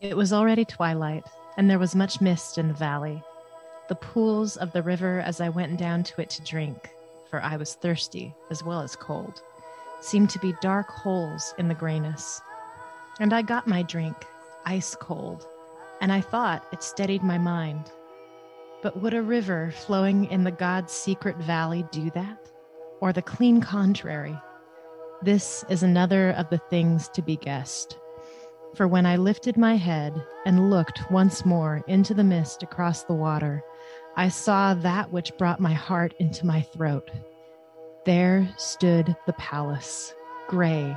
It was already twilight, and there was much mist in the valley. The pools of the river, as I went down to it to drink, for I was thirsty as well as cold, seemed to be dark holes in the grayness. And I got my drink, ice cold, and I thought it steadied my mind. But would a river flowing in the God's secret valley do that? Or the clean contrary? This is another of the things to be guessed. For when I lifted my head and looked once more into the mist across the water, I saw that which brought my heart into my throat. There stood the palace, gray,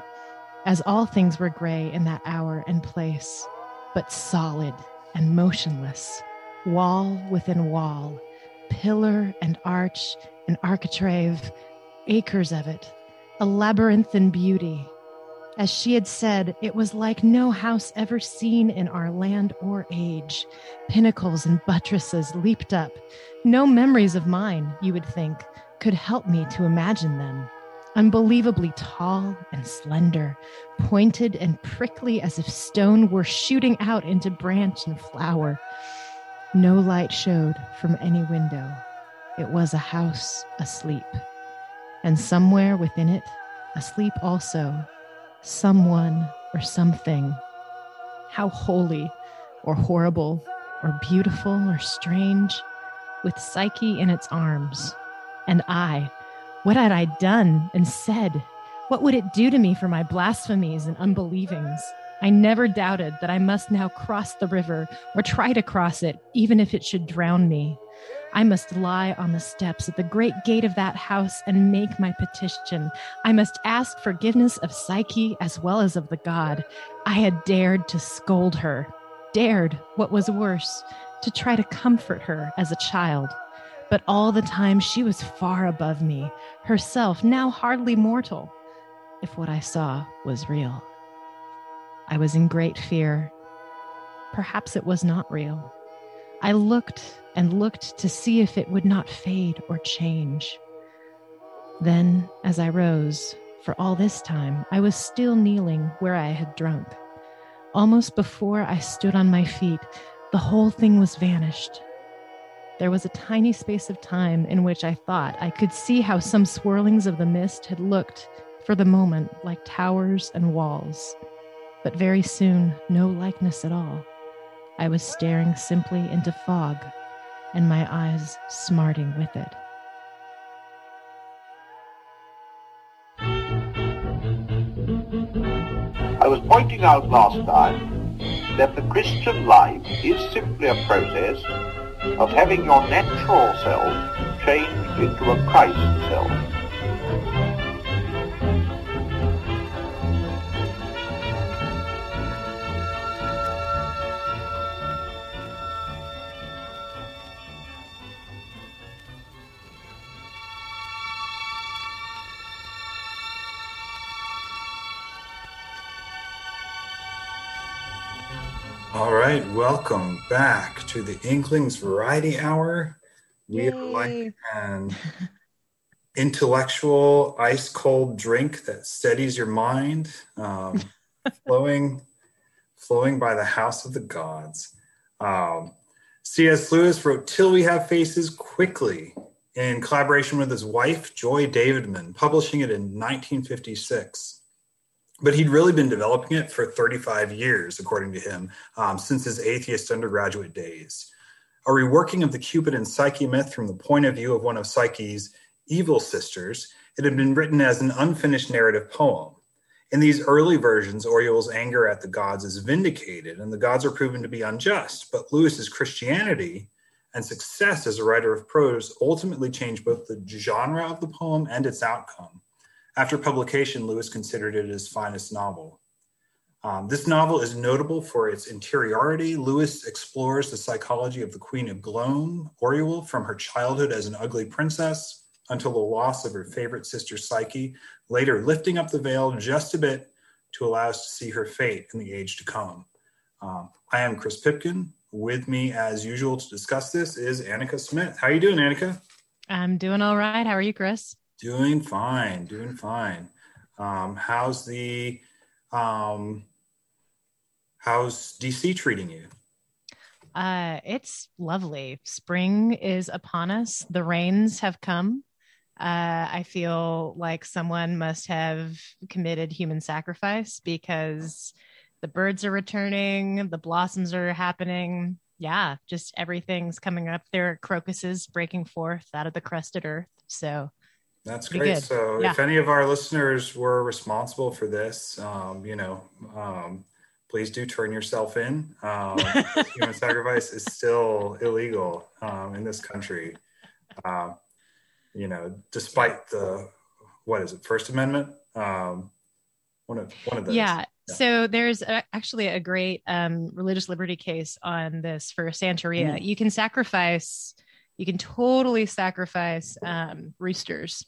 as all things were gray in that hour and place, but solid and motionless, wall within wall, pillar and arch and architrave, acres of it, a labyrinthine beauty, as she had said, it was like no house ever seen in our land or age. Pinnacles and buttresses leaped up. No memories of mine, you would think, could help me to imagine them. Unbelievably tall and slender, pointed and prickly as if stone were shooting out into branch and flower. No light showed from any window. It was a house asleep. And somewhere within it, asleep also, someone or something. How holy or horrible or beautiful or strange, with Psyche in its arms. And I, what had I done and said? What would it do to me for my blasphemies and unbelievings? I never doubted that I must now cross the river or try to cross it, even if it should drown me. I must lie on the steps at the great gate of that house and make my petition. I must ask forgiveness of Psyche as well as of the god. I had dared to scold her, dared, what was worse, to try to comfort her as a child. But all the time she was far above me, herself now hardly mortal, if what I saw was real. I was in great fear. Perhaps it was not real. I looked and looked to see if it would not fade or change. Then, as I rose, for all this time, I was still kneeling where I had drunk. Almost before I stood on my feet, the whole thing was vanished. There was a tiny space of time in which I thought I could see how some swirlings of the mist had looked, for the moment, like towers and walls, but very soon, no likeness at all. I was staring simply into fog, and my eyes smarting with it. I was pointing out last time that the Christian life is simply a process of having your natural self changed into a Christ self. Right, welcome back to the Inklings Variety Hour. We are like an intellectual ice cold drink that steadies your mind, um, flowing, flowing by the house of the gods. Um, C.S. Lewis wrote "Till We Have Faces" quickly in collaboration with his wife Joy Davidman, publishing it in 1956 but he'd really been developing it for 35 years, according to him, um, since his atheist undergraduate days. A reworking of the Cupid and Psyche myth from the point of view of one of Psyche's evil sisters, it had been written as an unfinished narrative poem. In these early versions, Orual's anger at the gods is vindicated, and the gods are proven to be unjust. But Lewis's Christianity and success as a writer of prose ultimately changed both the genre of the poem and its outcome. After publication, Lewis considered it his finest novel. Um, this novel is notable for its interiority. Lewis explores the psychology of the Queen of Glome, Orual, from her childhood as an ugly princess until the loss of her favorite sister Psyche, later lifting up the veil just a bit to allow us to see her fate in the age to come. Um, I am Chris Pipkin. With me, as usual, to discuss this is Anika Smith. How are you doing, Anika? I'm doing all right. How are you, Chris? Doing fine, doing fine. Um, how's the um, How's DC treating you? Uh, it's lovely. Spring is upon us. The rains have come. Uh, I feel like someone must have committed human sacrifice because the birds are returning, the blossoms are happening. Yeah, just everything's coming up. There are crocuses breaking forth out of the crusted earth. So that's Pretty great. good. So, Yeah. if any of our listeners were responsible for this, um, you know, um, please do turn yourself in. Um, human sacrifice is still illegal um, in this country. Um, you know, despite the what is it, First Amendment? Um, one of one of those. yeah. Yeah. So there's a, actually a great um, religious liberty case on this for Santeria. Mm. You can sacrifice, you can totally sacrifice um, roosters.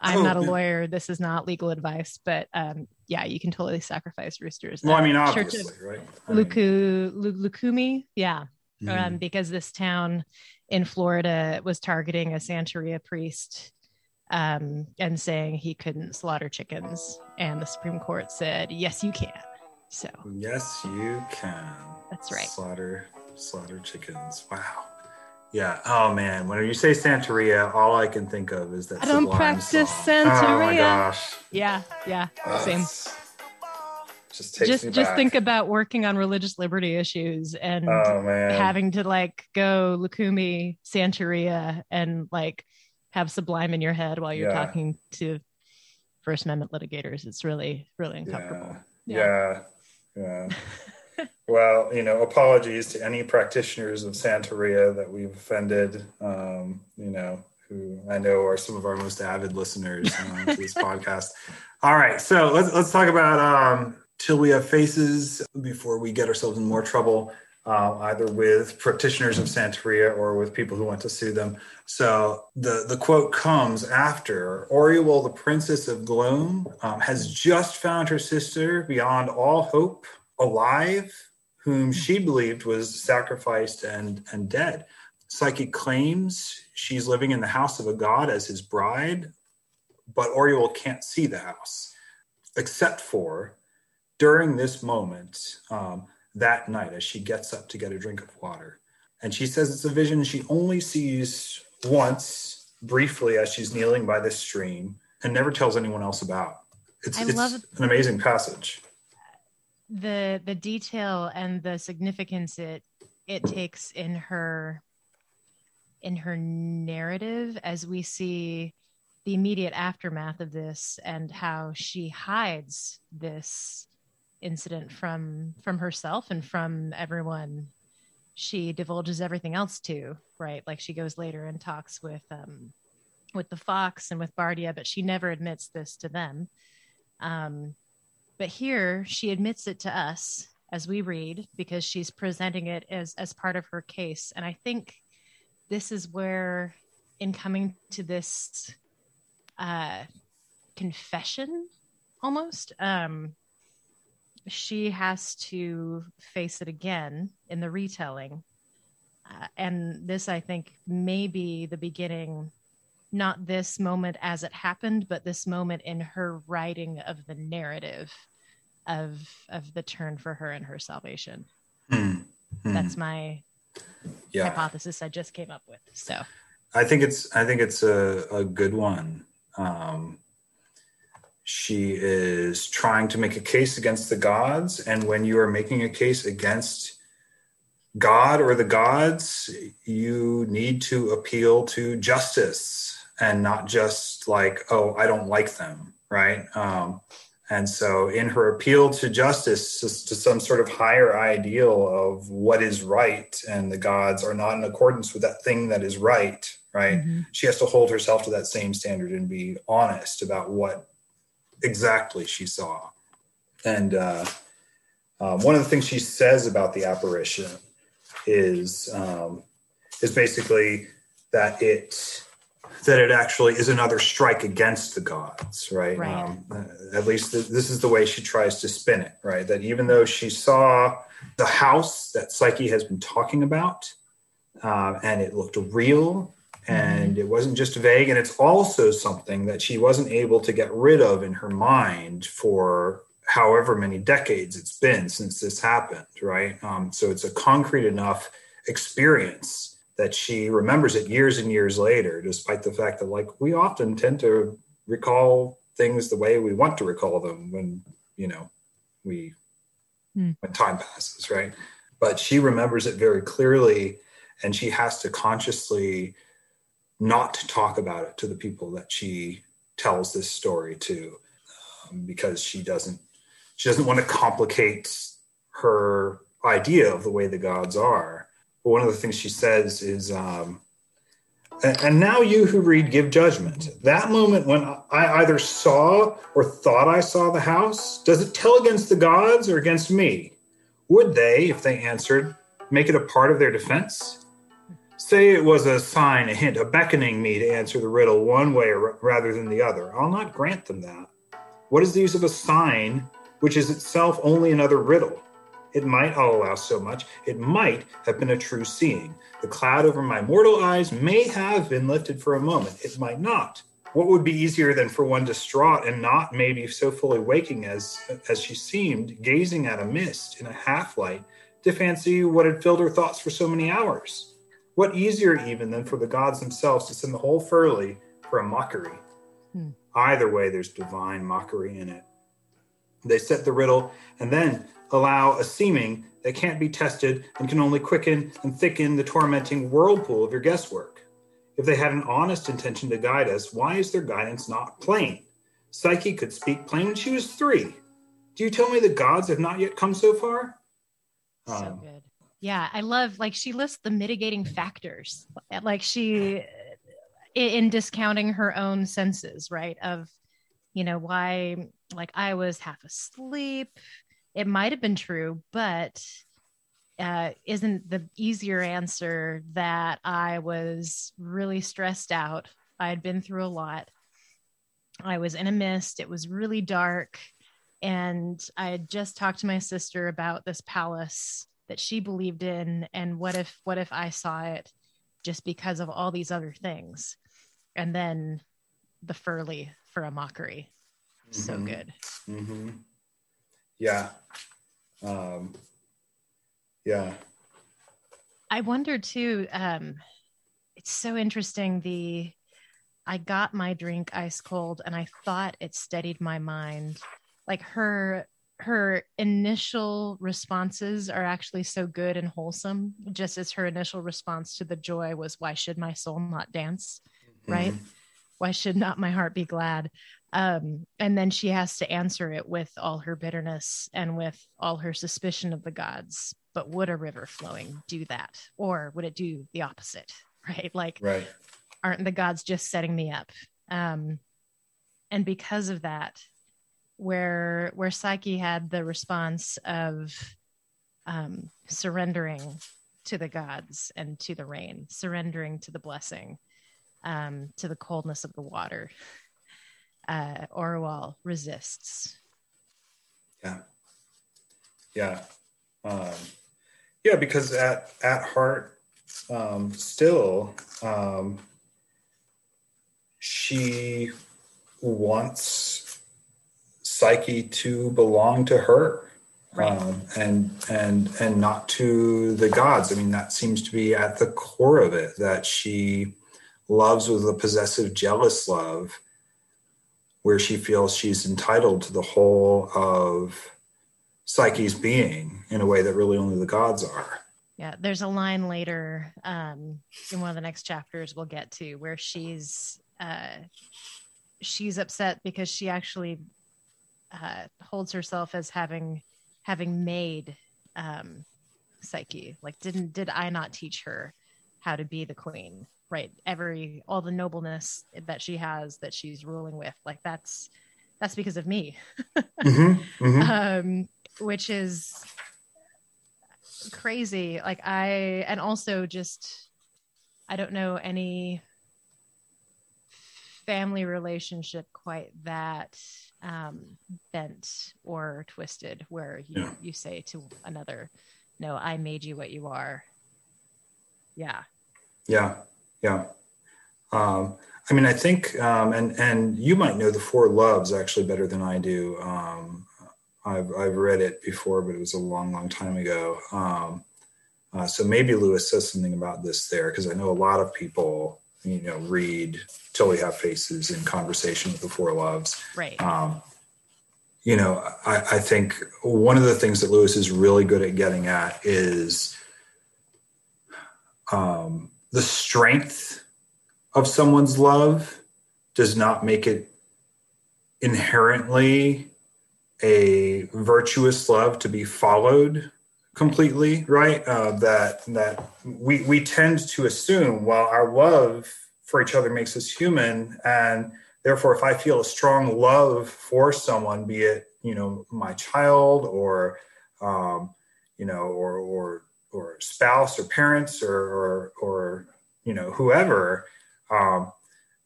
I'm Oh, not a lawyer. This is not legal advice, but um, yeah, you can totally sacrifice roosters. Well, I mean, Uh, Church obviously, right? I Luku, Lu- Lukumi, yeah, mm, um, because this town in Florida was targeting a Santeria priest um, and saying he couldn't slaughter chickens. And the Supreme Court said, yes, you can. So yes, you can. That's right. Slaughter, slaughter chickens. Wow. Yeah. Oh man, when you say Santeria, all I can think of is that. I don't practice song. Oh my Santeria. gosh. yeah, yeah, Ugh, same. Just takes Just me just back. think about working on religious liberty issues and Oh man. having to like go Lukumi, Santeria, and like have Sublime in your head while you're Yeah. talking to First Amendment litigators. It's really, really uncomfortable. Yeah. Yeah. yeah. well, you know, apologies to any practitioners of Santeria that we've offended. Um, you know, who I know are some of our most avid listeners uh, to this podcast. All right, so let's let's talk about um, till we have faces before we get ourselves in more trouble. Uh, either with practitioners of Santeria or with people who want to sue them. So the, the quote comes after Orual, the princess of Glome, um, has just found her sister beyond all hope alive, whom she believed was sacrificed and, and dead. Psyche claims she's living in the house of a god as his bride, but Orual can't see the house, except for during this moment, um, that night, as she gets up to get a drink of water. And she says it's a vision she only sees once, briefly, as she's kneeling by this stream, and never tells anyone else about. It's, I it's love an amazing passage. The the detail and the significance it it takes in her in her narrative as we see the immediate aftermath of this and how she hides this incident from from herself and from everyone she divulges everything else to right? Like she goes later and talks with um with the fox and with bardia but she never admits this to them. Um but here she admits it to us as we read because she's presenting it as as part of her case. And i think this is where in coming to this uh confession almost um she has to face it again in the retelling. Uh, and this i think may be the beginning not this moment as it happened but this moment in her writing of the narrative of of the turn for her and her salvation. Hmm. that's my yeah. hypothesis i just came up with so I think it's I think it's a, a good one. Um, she is trying to make a case against the gods, and when you are making a case against God or the gods, you need to appeal to justice and not just like, oh, I don't like them, right? Um, and so, in her appeal to justice, to, some sort of higher ideal of what is right, and the gods are not in accordance with that thing that is right, right? Mhm. She has to hold herself to that same standard and be honest about what exactly she saw. And uh, um, one of the things she says about the apparition is um, is basically that it that it actually is another strike against the gods, right? Right. Um, uh, at least th- this is the way she tries to spin it, right? That even though she saw the house that Psyche has been talking about, uh, and it looked real, and it wasn't just vague, and it's also something that she wasn't able to get rid of in her mind for however many decades it's been since this happened, right? Um, so it's a concrete enough experience that she remembers it years and years later, despite the fact that, like, we often tend to recall things the way we want to recall them when, you know, we, mm. when time passes, right? But she remembers it very clearly and she has to consciously not talk about it to the people that she tells this story to um, because she doesn't she doesn't want to complicate her idea of the way the gods are but one of the things she says is um, and, now you who read give judgment that moment when i either saw or thought i saw the house does it tell against the gods or against me would they if they answered make it a part of their defense Say it was a sign, a hint, a beckoning me to answer the riddle one way rather than the other. I'll not grant them that. What is the use of a sign which is itself only another riddle? It might, I'll allow so much, it might have been a true seeing. The cloud over my mortal eyes may have been lifted for a moment. It might not. What would be easier than for one distraught and not maybe so fully waking as as she seemed, gazing at a mist in a half light, to fancy what had filled her thoughts for so many hours? What easier even than for the gods themselves to send the whole ferly for a mockery? Hmm. Either way, there's divine mockery in it. They set the riddle and then allow a seeming that can't be tested and can only quicken and thicken the tormenting whirlpool of your guesswork. If they had an honest intention to guide us, why is their guidance not plain? Psyche could speak plain when she was three. Do you tell me the gods have not yet come so far? So um, good. Yeah, I love like she lists the mitigating factors. Like she in discounting her own senses, right? Of you know, why like I was half asleep. It might have been true, but uh, isn't the easier answer that I was really stressed out. I had been through a lot. I was in a mist. It was really dark. And I had just talked to my sister about this palace that she believed in and what if what if i saw it just because of all these other things and then the ferly for a mockery mm-hmm. so good mm-hmm. Yeah. Um yeah. I wonder too um it's so interesting the i got my drink ice cold and i thought it steadied my mind. Like her her initial responses are actually so good and wholesome just as her initial response to the joy was why should my soul not dance? Mm-hmm. right? Why should not my heart be glad um, and then she has to answer it with all her bitterness and with all her suspicion of the gods. But would a river flowing do that? Or would it do the opposite right? Like right. aren't the gods just setting me up? Um, and because of that where where Psyche had the response of um, surrendering to the gods and to the rain, surrendering to the blessing, um, to the coldness of the water. Uh, Orual resists. Yeah, yeah, um, yeah. Because at at heart, um, still, um, she wants psyche to belong to her um, and and and not to the gods i mean that seems to be at the core of it that she loves with a possessive jealous love where she feels she's entitled to the whole of psyche's being in a way that really only the gods are yeah there's a line later um, in one of the next chapters we'll get to where she's uh, she's upset because she actually uh, holds herself as having having made um, Psyche. Like, didn't did I not teach her how to be the queen? Right, every all the nobleness that she has that she's ruling with, like that's that's because of me. mm-hmm, mm-hmm. Um, which is crazy. Like I, and also just I don't know any family relationship quite that um, bent or twisted, where you, yeah. you say to another, No, I made you what you are. Yeah. Yeah. Yeah. Um, I mean, I think, um, and and you might know the four loves actually better than I do. Um, I've, I've read it before, but it was a long, long time ago. Um, uh, so maybe Lewis says something about this there because I know a lot of people, you know, read "Till We Have Faces" in conversation with the Four Loves. Right. Um, you know, I, I think one of the things that Lewis is really good at getting at is um, the strength of someone's love does not make it inherently a virtuous love to be followed completely right? Uh, that that we we tend to assume well our love for each other makes us human and therefore if i feel a strong love for someone be it you know my child or um, you know or or or spouse or parents or or, or you know whoever um,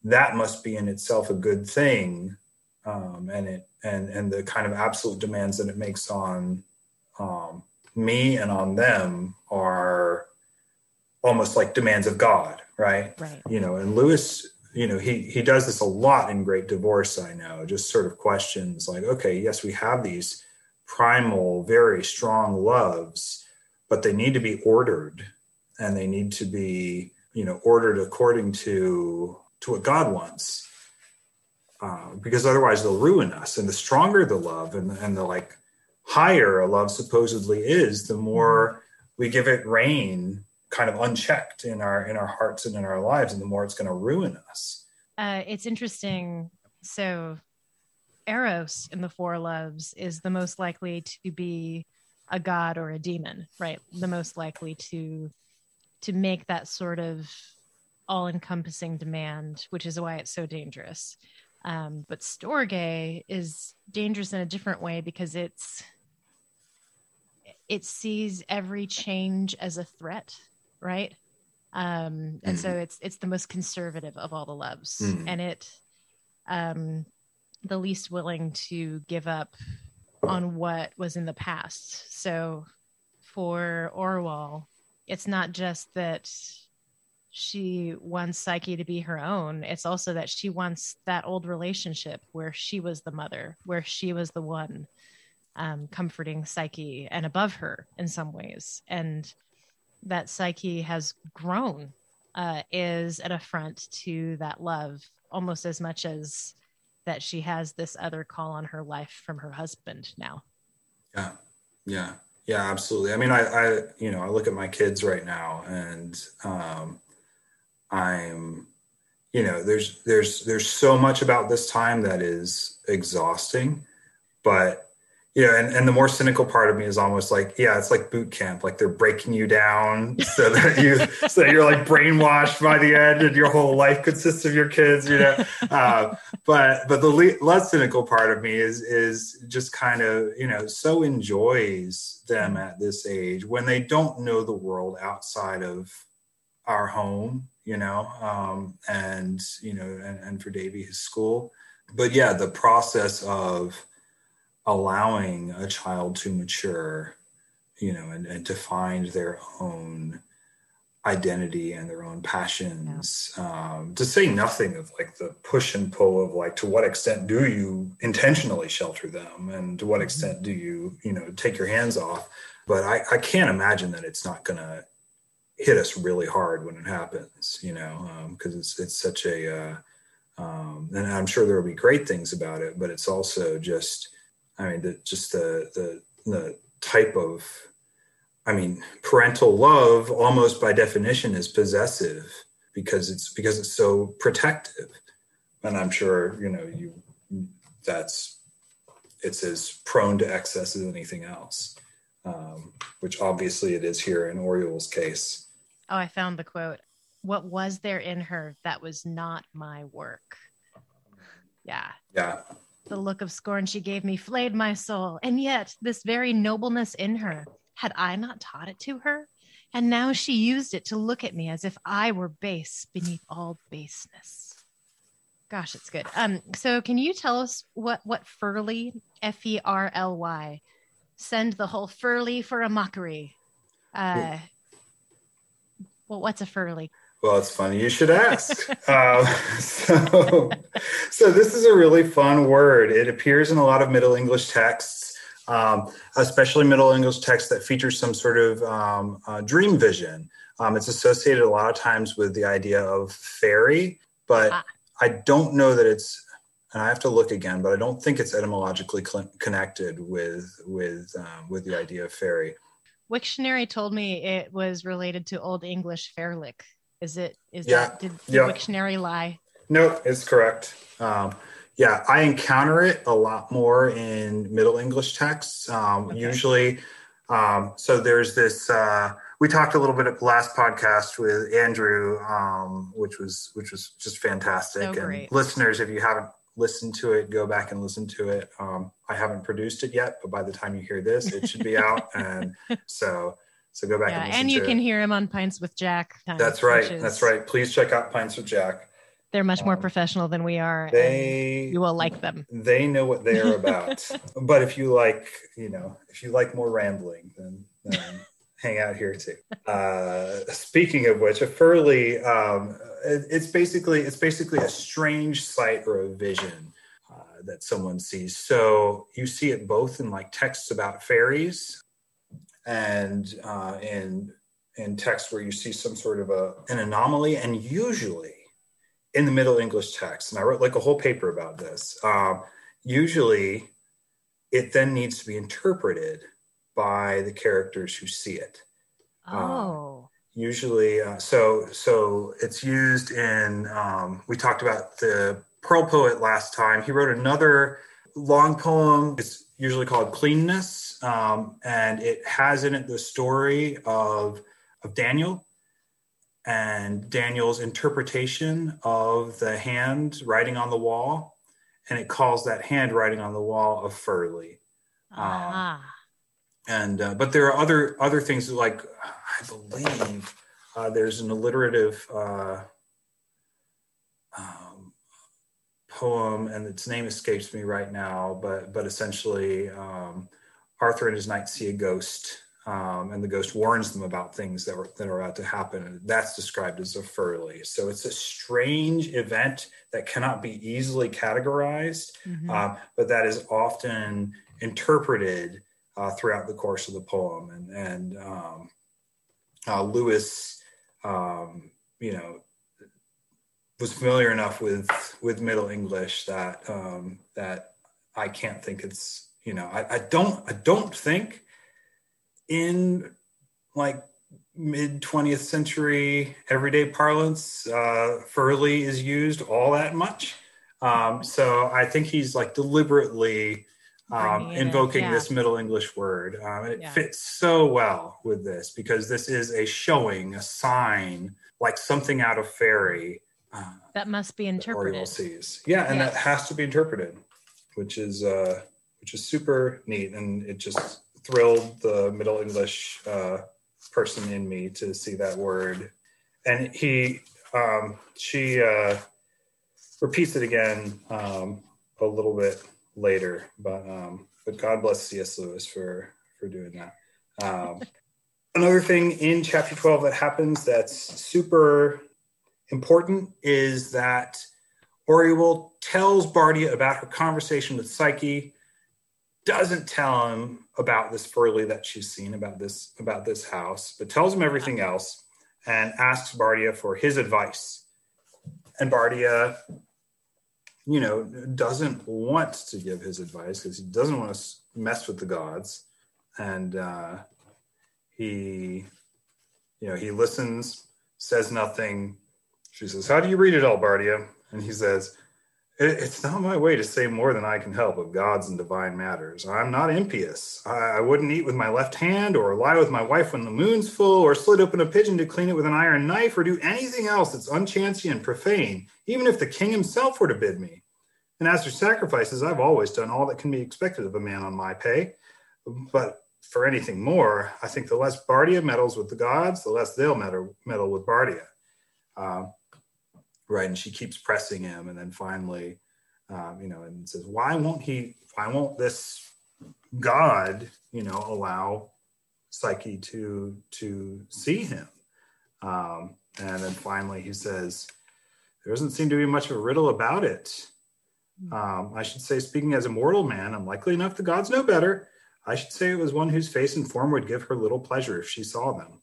that must be in itself a good thing um, and it and and the kind of absolute demands that it makes on um, me and on them are almost like demands of God, right? Right. You know, and Lewis, you know, he he does this a lot in Great Divorce. I know, just sort of questions like, okay, yes, we have these primal, very strong loves, but they need to be ordered, and they need to be, you know, ordered according to to what God wants. Uh, because otherwise they'll ruin us. And the stronger the love and, and the like higher a love supposedly is, the more we give it reign kind of unchecked in our in our hearts and in our lives, and the more it's going to ruin us. Uh, it's interesting. So, Eros in the Four Loves is the most likely to be a god or a demon, right? The most likely to to make that sort of all-encompassing demand, which is why it's so dangerous. Um, but Storge is dangerous in a different way because it's it sees every change as a threat, right? Um, and so it's it's the most conservative of all the loves, Mhm. and it um, the least willing to give up on what was in the past. So for Orual, it's not just that she wants Psyche to be her own. It's also that she wants that old relationship where she was the mother, where she was the one um, comforting Psyche and above her in some ways. And that Psyche has grown uh, is an affront to that love almost as much as that she has this other call on her life from her husband now. Yeah, yeah, yeah, absolutely. I mean, I, I, you know, I look at my kids right now, and um, I'm, you know, there's, there's, there's so much about this time that is exhausting, but you know, and, and the more cynical part of me is almost like, yeah, it's like boot camp. Like they're breaking you down so that you, so that you're like brainwashed by the end, and your whole life consists of your kids. You know, uh, but but the le- less cynical part of me is is just kind of you know so enjoys them at this age when they don't know the world outside of our home. You know, um, and you know, and, and for Davy, his school. But yeah, the process of allowing a child to mature, you know, and, and to find their own identity and their own passions. Um, to say nothing of like the push and pull of like to what extent do you intentionally shelter them, and to what extent do you, you know, take your hands off. But I, I can't imagine that it's not to hit us really hard when it happens, you know, because um, it's it's such a, uh, um, and I'm sure there will be great things about it, but it's also just I mean, the, just the, the the type of, I mean, parental love almost by definition is possessive because it's because it's so protective, and I'm sure you know you that's it's as prone to excess as anything else, um, which obviously it is here in Orual's case. Oh, I found the quote. What was there in her that was not my work? Yeah, Yeah, the look of scorn she gave me flayed my soul. And yet, this very nobleness in her, had I not taught it to her? And now she used it to look at me as if I were base beneath all baseness. Gosh, it's good. Um, so can you tell us what what ferly, F E R L Y, send the whole ferly for a mockery? Uh, well, what's a ferly? Well, it's funny you should ask. um, so, so this is a really fun word. It appears in a lot of Middle English texts. um, especially Middle English texts that features some sort of um, uh, dream vision. Um, it's associated a lot of times with the idea of fairy, but ah. I don't know that it's. And I have to look again, but I don't think it's etymologically cl- connected with with um, with the idea of fairy. Wiktionary told me it was related to Old English fairlick. Is it? Is yeah. that did, did yeah. Wiktionary lie? No, it's correct. Um, yeah, I encounter it a lot more in Middle English texts. Um, okay. Usually, um, so there's this. Uh, we talked a little bit at the last podcast with Andrew, um, which was which was just fantastic. So and listeners, if you haven't listened to it, go back and listen to it. Um, I haven't produced it yet, but by the time you hear this, it should be out. and so so go back yeah, and and you can it. hear him on Pints with Jack. Times, That's right. Is... That's right. Please check out Pints with Jack. They're much more um, professional than we are. They you will like them. They know what they are about. but if you like, you know, if you like more rambling, then, then hang out here too. Uh, speaking of which, a ferly, um, it, it's basically it's basically a strange sight or a vision uh, that someone sees. So you see it both in like texts about fairies and uh, in in texts where you see some sort of a an anomaly, and usually in the Middle English text, and I wrote like a whole paper about this. Um, usually, it then needs to be interpreted by the characters who see it. Um, oh. Um, usually, uh, so so it's used in. Um, we talked about the Pearl poet last time. He wrote another long poem. It's usually called Cleanness, um, and it has in it the story of of Daniel and Daniel's interpretation of the hand writing on the wall, and it calls that hand writing on the wall of ferly. Ah. Um, and uh, but there are other other things like I believe uh, there's an alliterative uh, um, poem, and its name escapes me right now. But but essentially, um, Arthur and his knights see a ghost um, and the ghost warns them about things that, were, that are about to happen. And that's described as a ferly. So it's a strange event that cannot be easily categorized, mm-hmm. uh, but that is often interpreted uh, throughout the course of the poem. And, and um, uh, Lewis, um, you know, was familiar enough with with Middle English that um, that I can't think it's you know I, I don't I don't think in like mid 20th century everyday parlance, uh, ferly is used all that much. Um, so I think he's like deliberately um, invoking yeah. this Middle English word. Um, it yeah. fits so well with this because this is a showing, a sign, like something out of fairy. Uh, that must be interpreted. Yeah, and yes. that has to be interpreted, which is uh, which is super neat, and it just thrilled the Middle English uh, person in me to see that word. And he, um, she uh, repeats it again um, a little bit later, but um, but God bless C.S. Lewis for for doing that. Um, another thing in chapter 12 that happens that's super important is that Orual tells Bardia about her conversation with Psyche doesn't tell him about this ferly that she's seen about this about this house, but tells him everything else and asks Bardia for his advice. And Bardia, you know, doesn't want to give his advice because he doesn't want to mess with the gods, and uh, he, you know, he listens, says nothing. She says, "How do you read it all, Bardia?" And he says, it's not my way to say more than I can help of gods and divine matters. I'm not impious. I, wouldn't eat with my left hand, or lie with my wife when the moon's full, or slit open a pigeon to clean it with an iron knife, or do anything else that's unchancy and profane, even if the king himself were to bid me. And as for sacrifices, I've always done all that can be expected of a man on my pay. But for anything more, I think the less Bardia meddles with the gods, the less they'll meddle, meddle with Bardia. Uh, right and she keeps pressing him and then finally um, you know and says why won't he why won't this god you know allow psyche to to see him um, and then finally he says there doesn't seem to be much of a riddle about it um, i should say speaking as a mortal man i'm likely enough the gods know better I should say it was one whose face and form would give her little pleasure if she saw them.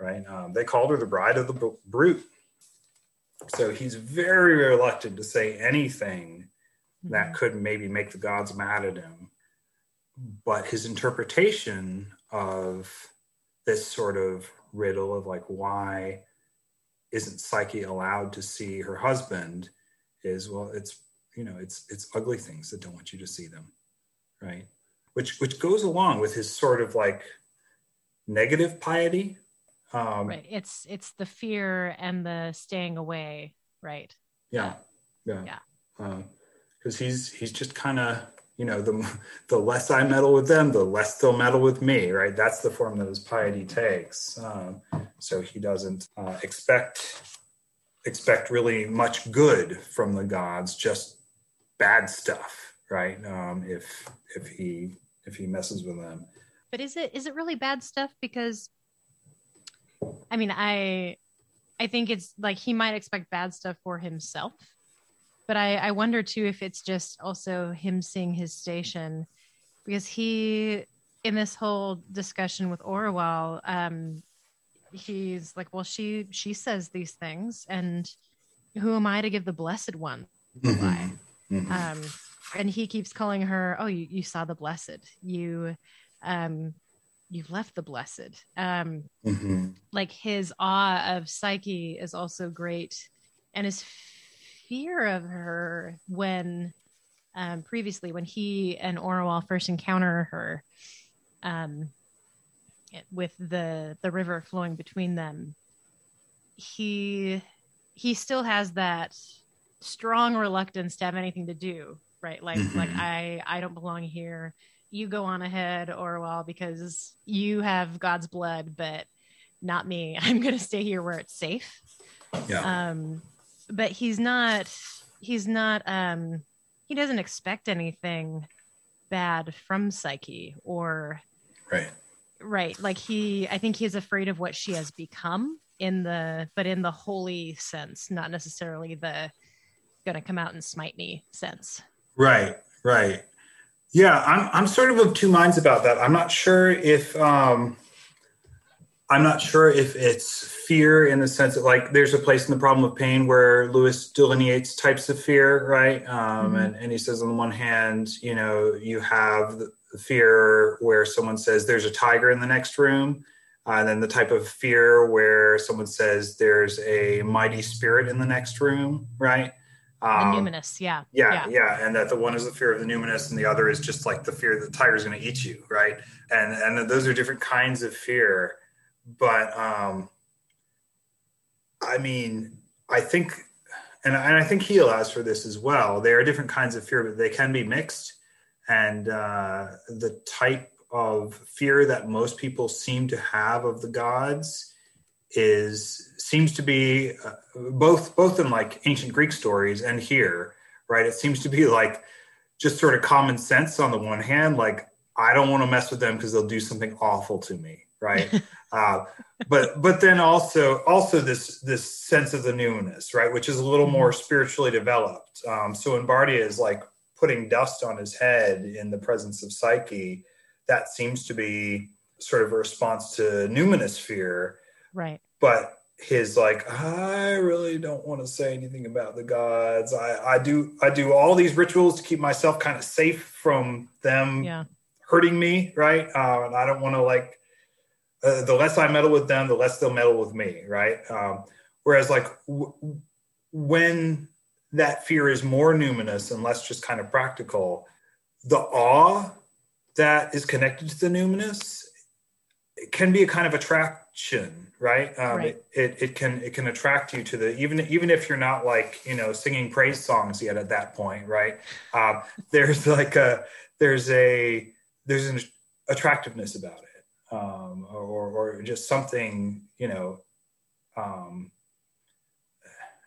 Right? Um, they called her the bride of the brute. So he's very reluctant to say anything that mm-hmm. could maybe make the gods mad at him. But his interpretation of this sort of riddle of like why isn't Psyche allowed to see her husband is well, it's you know, it's it's ugly things that don't want you to see them, right? Which which goes along with his sort of like negative piety. Um, right. It's it's the fear and the staying away, right? Yeah, yeah, yeah. Because uh, he's he's just kind of you know the the less I meddle with them, the less they'll meddle with me, right? That's the form that his piety takes. Um, so he doesn't uh, expect expect really much good from the gods, just bad stuff, right? Um, if if he if he messes with them. But is it is it really bad stuff? Because I mean, I I think it's like he might expect bad stuff for himself but I, I wonder too if it's just also him seeing his station because he in this whole discussion with Orual, um, he's like, well, she she says these things, and who am I to give the blessed one? Mm-hmm. Mm-hmm. Um, and he keeps calling her, oh, you, you saw the blessed, you, um, you've left the blessed. Um, mm-hmm. Like his awe of Psyche is also great, and his fear of her when um, previously when he and Orual first encounter her um, with the the river flowing between them he he still has that strong reluctance to have anything to do right like mm-hmm. like i i don't belong here you go on ahead Orual because you have god's blood but not me. I'm going to stay here where it's safe. Yeah. Um but he's not he's not um he doesn't expect anything bad from psyche or right. Right. Like he i think he's afraid of what she has become in the but in the holy sense not necessarily the gonna come out and smite me sense. Right. Right yeah i'm i'm sort of of two minds about that i'm not sure if um I'm not sure if it's fear in the sense that like there's a place in the problem of pain where Lewis delineates types of fear, right? Um, mm-hmm. and, and he says on the one hand, you know, you have the fear where someone says there's a tiger in the next room. Uh, and then the type of fear where someone says there's a mighty spirit in the next room, right? Um, the numinous, yeah. yeah. yeah. Yeah, and that the one is the fear of the numinous and the other is just like the fear that the tiger's going to eat you, right? And and those are different kinds of fear but um, I mean, I think, and, and I think he allows for this as well. There are different kinds of fear, but they can be mixed. And uh, the type of fear that most people seem to have of the gods is seems to be uh, both both in like ancient Greek stories and here, right? It seems to be like just sort of common sense on the one hand, like I don't want to mess with them because they'll do something awful to me, right? uh, but but then also also this this sense of the numinous, right, which is a little more mm-hmm. spiritually developed. Um, so when Bardia is like putting dust on his head in the presence of Psyche, that seems to be sort of a response to numinous fear, right? But his like i really don't want to say anything about the gods i i do i do all these rituals to keep myself kind of safe from them yeah. hurting me right uh, and i don't want to like uh, the less I meddle with them, the less they'll meddle with me, right? Um, whereas, like, w- when that fear is more numinous and less just kind of practical, the awe that is connected to the numinous can be a kind of attraction, right? Um, right. It, it, it, can it can attract you to the even even if you're not like you know singing praise songs yet at that point, right? Um, there's like a there's a there's an attractiveness about it um, or, or just something, you know, um,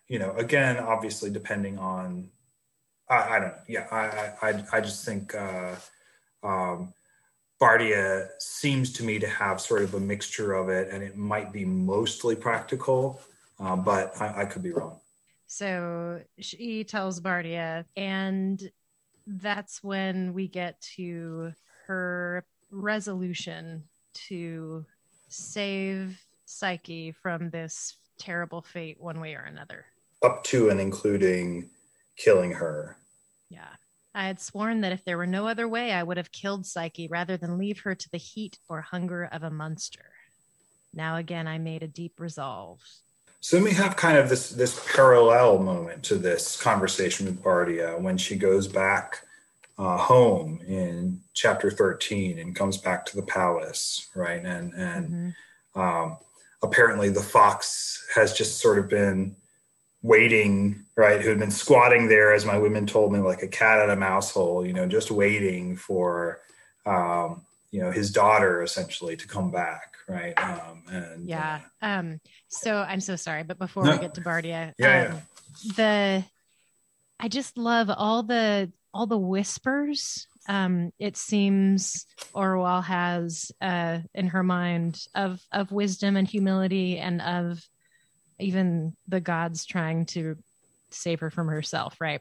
you know, again, obviously depending on, I, I don't know. Yeah. I, I, I just think, uh, um, Bardia seems to me to have sort of a mixture of it and it might be mostly practical, uh, but I, I could be wrong. So she tells Bardia, and that's when we get to her resolution to save Psyche from this terrible fate one way or another. Up to and including killing her. Yeah. I had sworn that if there were no other way, I would have killed Psyche rather than leave her to the heat or hunger of a monster. Now again, I made a deep resolve. So then we have kind of this this parallel moment to this conversation with Bardia when she goes back uh, home in chapter 13 and comes back to the palace, right? And and mm-hmm. um, apparently the fox has just sort of been waiting, right? Who had been squatting there, as my women told me, like a cat at a mouse hole, you know, just waiting for, um, you know, his daughter essentially to come back, right? Um, and yeah. Uh, um, so I'm so sorry, but before no. we get to Bardia, yeah, um, yeah, the I just love all the all the whispers um, it seems Orual has uh, in her mind of of wisdom and humility and of even the gods trying to save her from herself, right?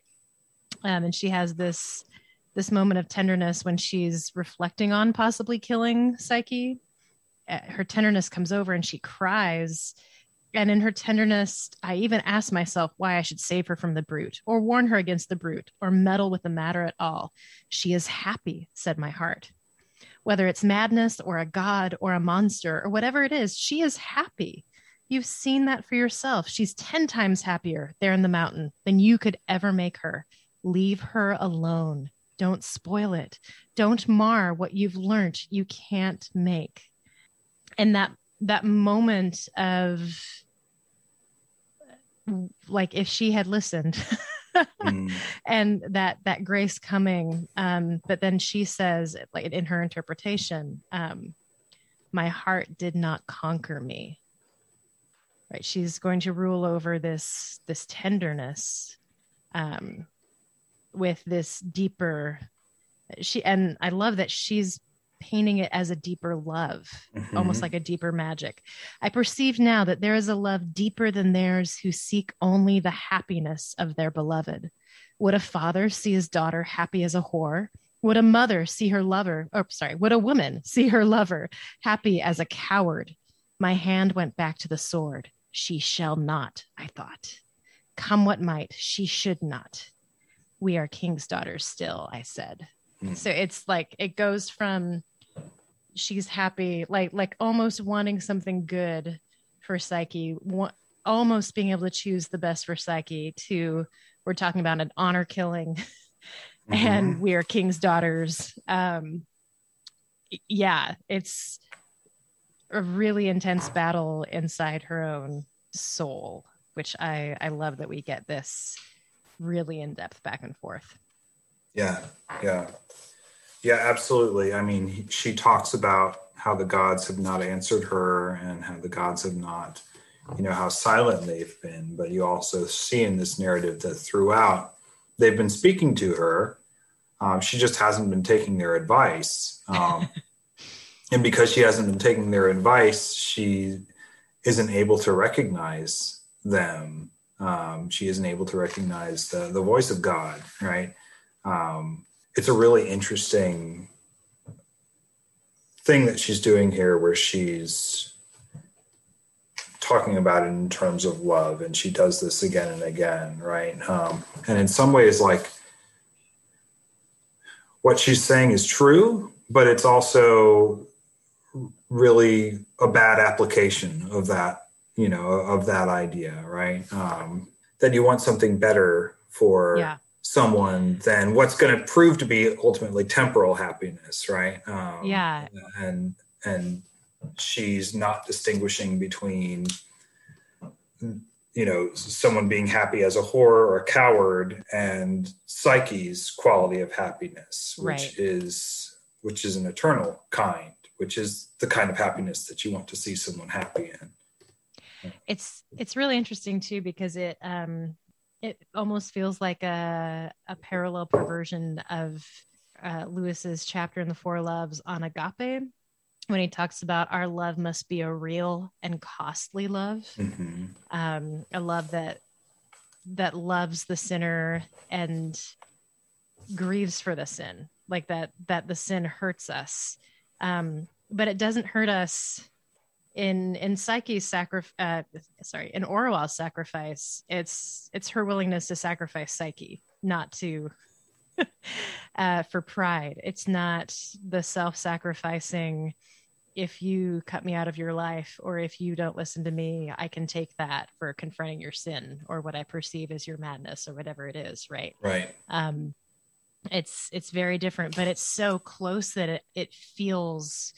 Um, and she has this this moment of tenderness when she's reflecting on possibly killing Psyche. Uh, her tenderness comes over and she cries. And in her tenderness, I even ask myself why I should save her from the brute, or warn her against the brute, or meddle with the matter at all. She is happy, said my heart. Whether it's madness, or a god, or a monster, or whatever it is, she is happy. You've seen that for yourself. She's 10 times happier there in the mountain than you could ever make her. Leave her alone. Don't spoil it. Don't mar what you've learned you can't make. And that that moment of like if she had listened mm. and that that grace coming um but then she says like in her interpretation um my heart did not conquer me right? She's going to rule over this this tenderness um with this deeper she and i love that she's painting it as a deeper love mm-hmm. almost like a deeper magic. I perceive now that there is a love deeper than theirs who seek only the happiness of their beloved. Would a father see his daughter happy as a whore? Would a mother see her lover or sorry would a woman see her lover happy as a coward? My hand went back to the sword she shall not, I thought. Come what might, she should not. We are king's daughters still, I said. Mm. So it's like it goes from she's happy, like like almost wanting something good for Psyche, wa- almost being able to choose the best for Psyche, to we're talking about an honor killing, mm-hmm. and we are king's daughters. Um, yeah, it's a really intense battle inside her own soul, which I I love that we get this really in depth back and forth. Yeah, yeah, yeah, absolutely. I mean, she talks about how the gods have not answered her and how the gods have not, you know, how silent they've been. But you also see in this narrative that throughout they've been speaking to her. Um, she just hasn't been taking their advice. Um, and because she hasn't been taking their advice, she isn't able to recognize them. Um, she isn't able to recognize the, the voice of God, right? Um, it's a really interesting thing that she's doing here where she's talking about it in terms of love and she does this again and again right um, and in some ways like what she's saying is true but it's also really a bad application of that you know of that idea right um, that you want something better for yeah. someone than what's going to prove to be ultimately temporal happiness right um, yeah and and she's not distinguishing between you know someone being happy as a whore or a coward and psyche's quality of happiness which right. is which is an eternal kind which is the kind of happiness that you want to see someone happy in. It's it's really interesting too because it um it almost feels like a a parallel perversion of uh, Lewis's chapter in the Four Loves on agape when he talks about our love must be a real and costly love, mm-hmm. um, a love that that loves the sinner and grieves for the sin, like that that the sin hurts us Um, but it doesn't hurt us in in Psyche's sacrifice. Uh, sorry, in Orual's sacrifice, it's it's her willingness to sacrifice Psyche, not to uh, for pride. It's not the self-sacrificing. If you cut me out of your life, or if you don't listen to me, I can take that for confronting your sin or what I perceive as your madness or whatever it is. Right. Right. Um, it's it's very different, but it's so close that it it feels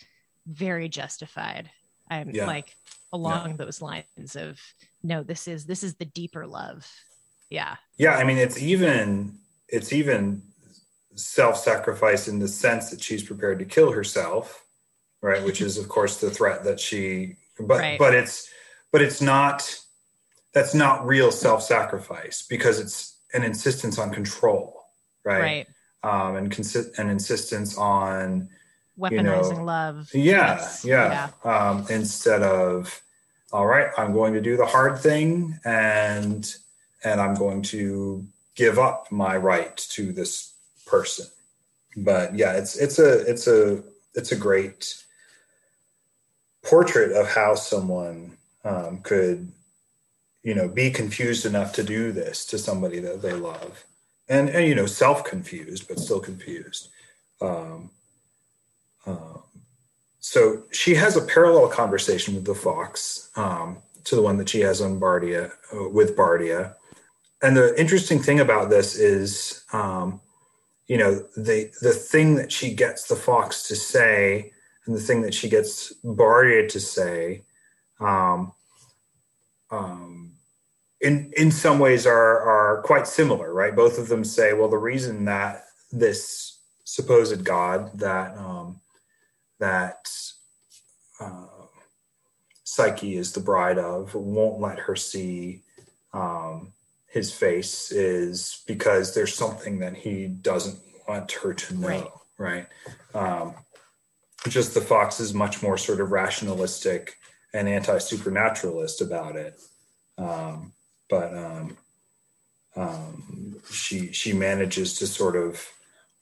very justified. I'm Yeah. like along those lines of no, this is this is the deeper love. Yeah. Yeah, I mean it's even it's even self-sacrifice in the sense that she's prepared to kill herself, right? Which is of course the threat that she but Right. but it's but it's not that's not real self-sacrifice because it's an insistence on control, right? Right. Um and consi- an insistence on Weaponizing know, love. yeah, Yes. yeah. Um, instead of, all right, I'm going to do the hard thing, and and I'm going to give up my right to this person. But yeah, it's it's a it's a it's a great portrait of how someone um, could, you know, be confused enough to do this to somebody that they love, and and you know, self confused but still confused. Um, um, so she has a parallel conversation with the fox um, to the one that she has on Bardia uh, with Bardia. And the interesting thing about this is, um, you know, the the thing that she gets the fox to say, and the thing that she gets Bardia to say, um, um, in in some ways are are quite similar, right? Both of them say, well, the reason that this supposed God that um, that uh, Psyche is the bride of won't let her see um, his face is because there's something that he doesn't want her to know, right? Um, just the fox is much more sort of rationalistic and anti-supernaturalist about it, um, but um, um, she she manages to sort of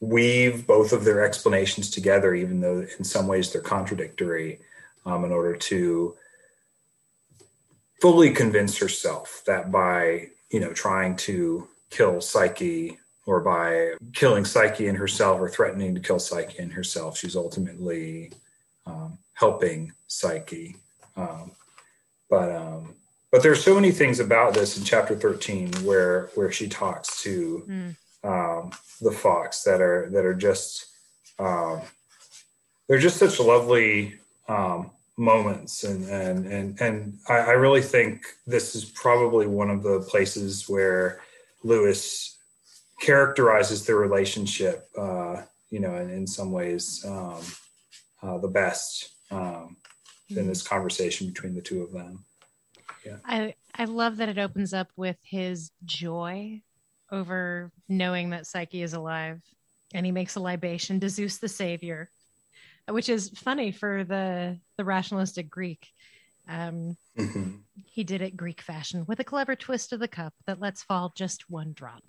weave both of their explanations together, even though in some ways they're contradictory, um, in order to fully convince herself that by you know trying to kill Psyche or by killing Psyche and herself or threatening to kill Psyche and herself, she's ultimately um, helping Psyche. Um, but um, but there's so many things about this in chapter 13 where where she talks to Mm. um, the fox that are that are just um, they're just such lovely um, moments and and and and I, I really think this is probably one of the places where Lewis characterizes the relationship uh, you know in, in some ways um, uh, the best um, in this conversation between the two of them I I love that it opens up with his joy over knowing that Psyche is alive, and he makes a libation to Zeus the Savior, which is funny for the the rationalistic Greek. Um, Mhm. he did it Greek fashion with a clever twist of the cup that lets fall just one drop.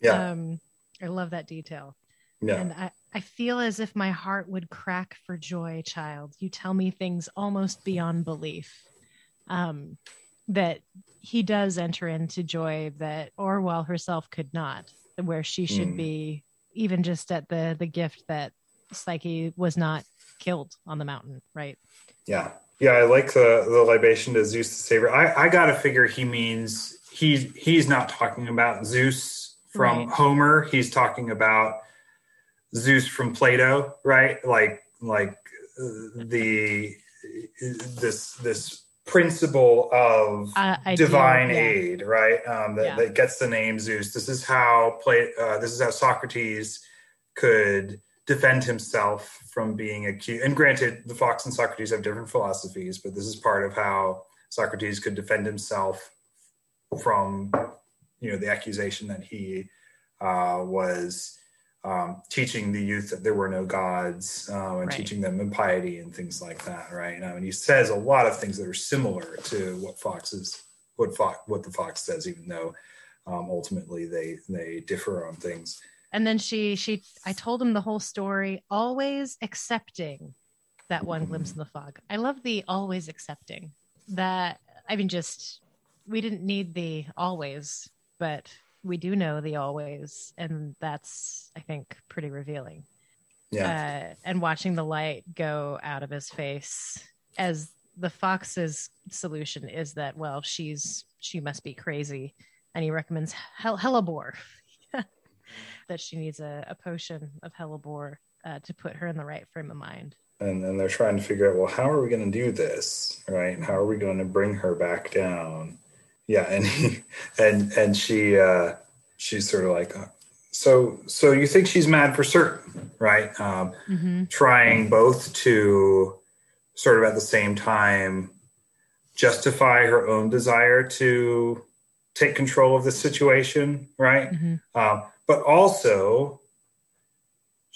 yeah Um, I love that detail. yeah And I, I feel as if my heart would crack for joy, child. You tell me things almost beyond belief. Um, that he does enter into joy that Orual herself could not, where she should Mm. be even just at the the gift that Psyche was not killed on the mountain, right? Yeah. Yeah, I like the the libation to Zeus the Savior. I, I gotta figure he means he's he's not talking about Zeus from Right. Homer. He's talking about Zeus from Plato, right? Like like the this this principle of Uh, divine yeah. aid, right? Um, that, Yeah. that gets the name Zeus. This is how play. Uh, this is how Socrates could defend himself from being accused. And granted, the Fox and Socrates have different philosophies, but this is part of how Socrates could defend himself from, you know, the accusation that he uh, was um, teaching the youth that there were no gods uh, and Right. teaching them impiety and things like that, right? Um, and he says a lot of things that are similar to what Fox is, what Fox, what the Fox says, even though um, ultimately they they differ on things. and then she she I told him the whole story, always accepting that one glimpse in the fog. I love the always accepting. That I mean, just we didn't need the always, but we do know the always, and that's I think pretty revealing. Yeah. Uh, and watching the light go out of his face as the fox's solution is that well she's she must be crazy. And he recommends hell hellebore. That she needs a, a potion of hellebore uh, to put her in the right frame of mind. And then they're trying to figure out well how are we going to do this right? How are we going to bring her back down yeah and he, and and she uh she's sort of like uh, so so you think she's mad for certain right um mm-hmm. trying both to sort of at the same time justify her own desire to take control of the situation right Mm-hmm. um, but also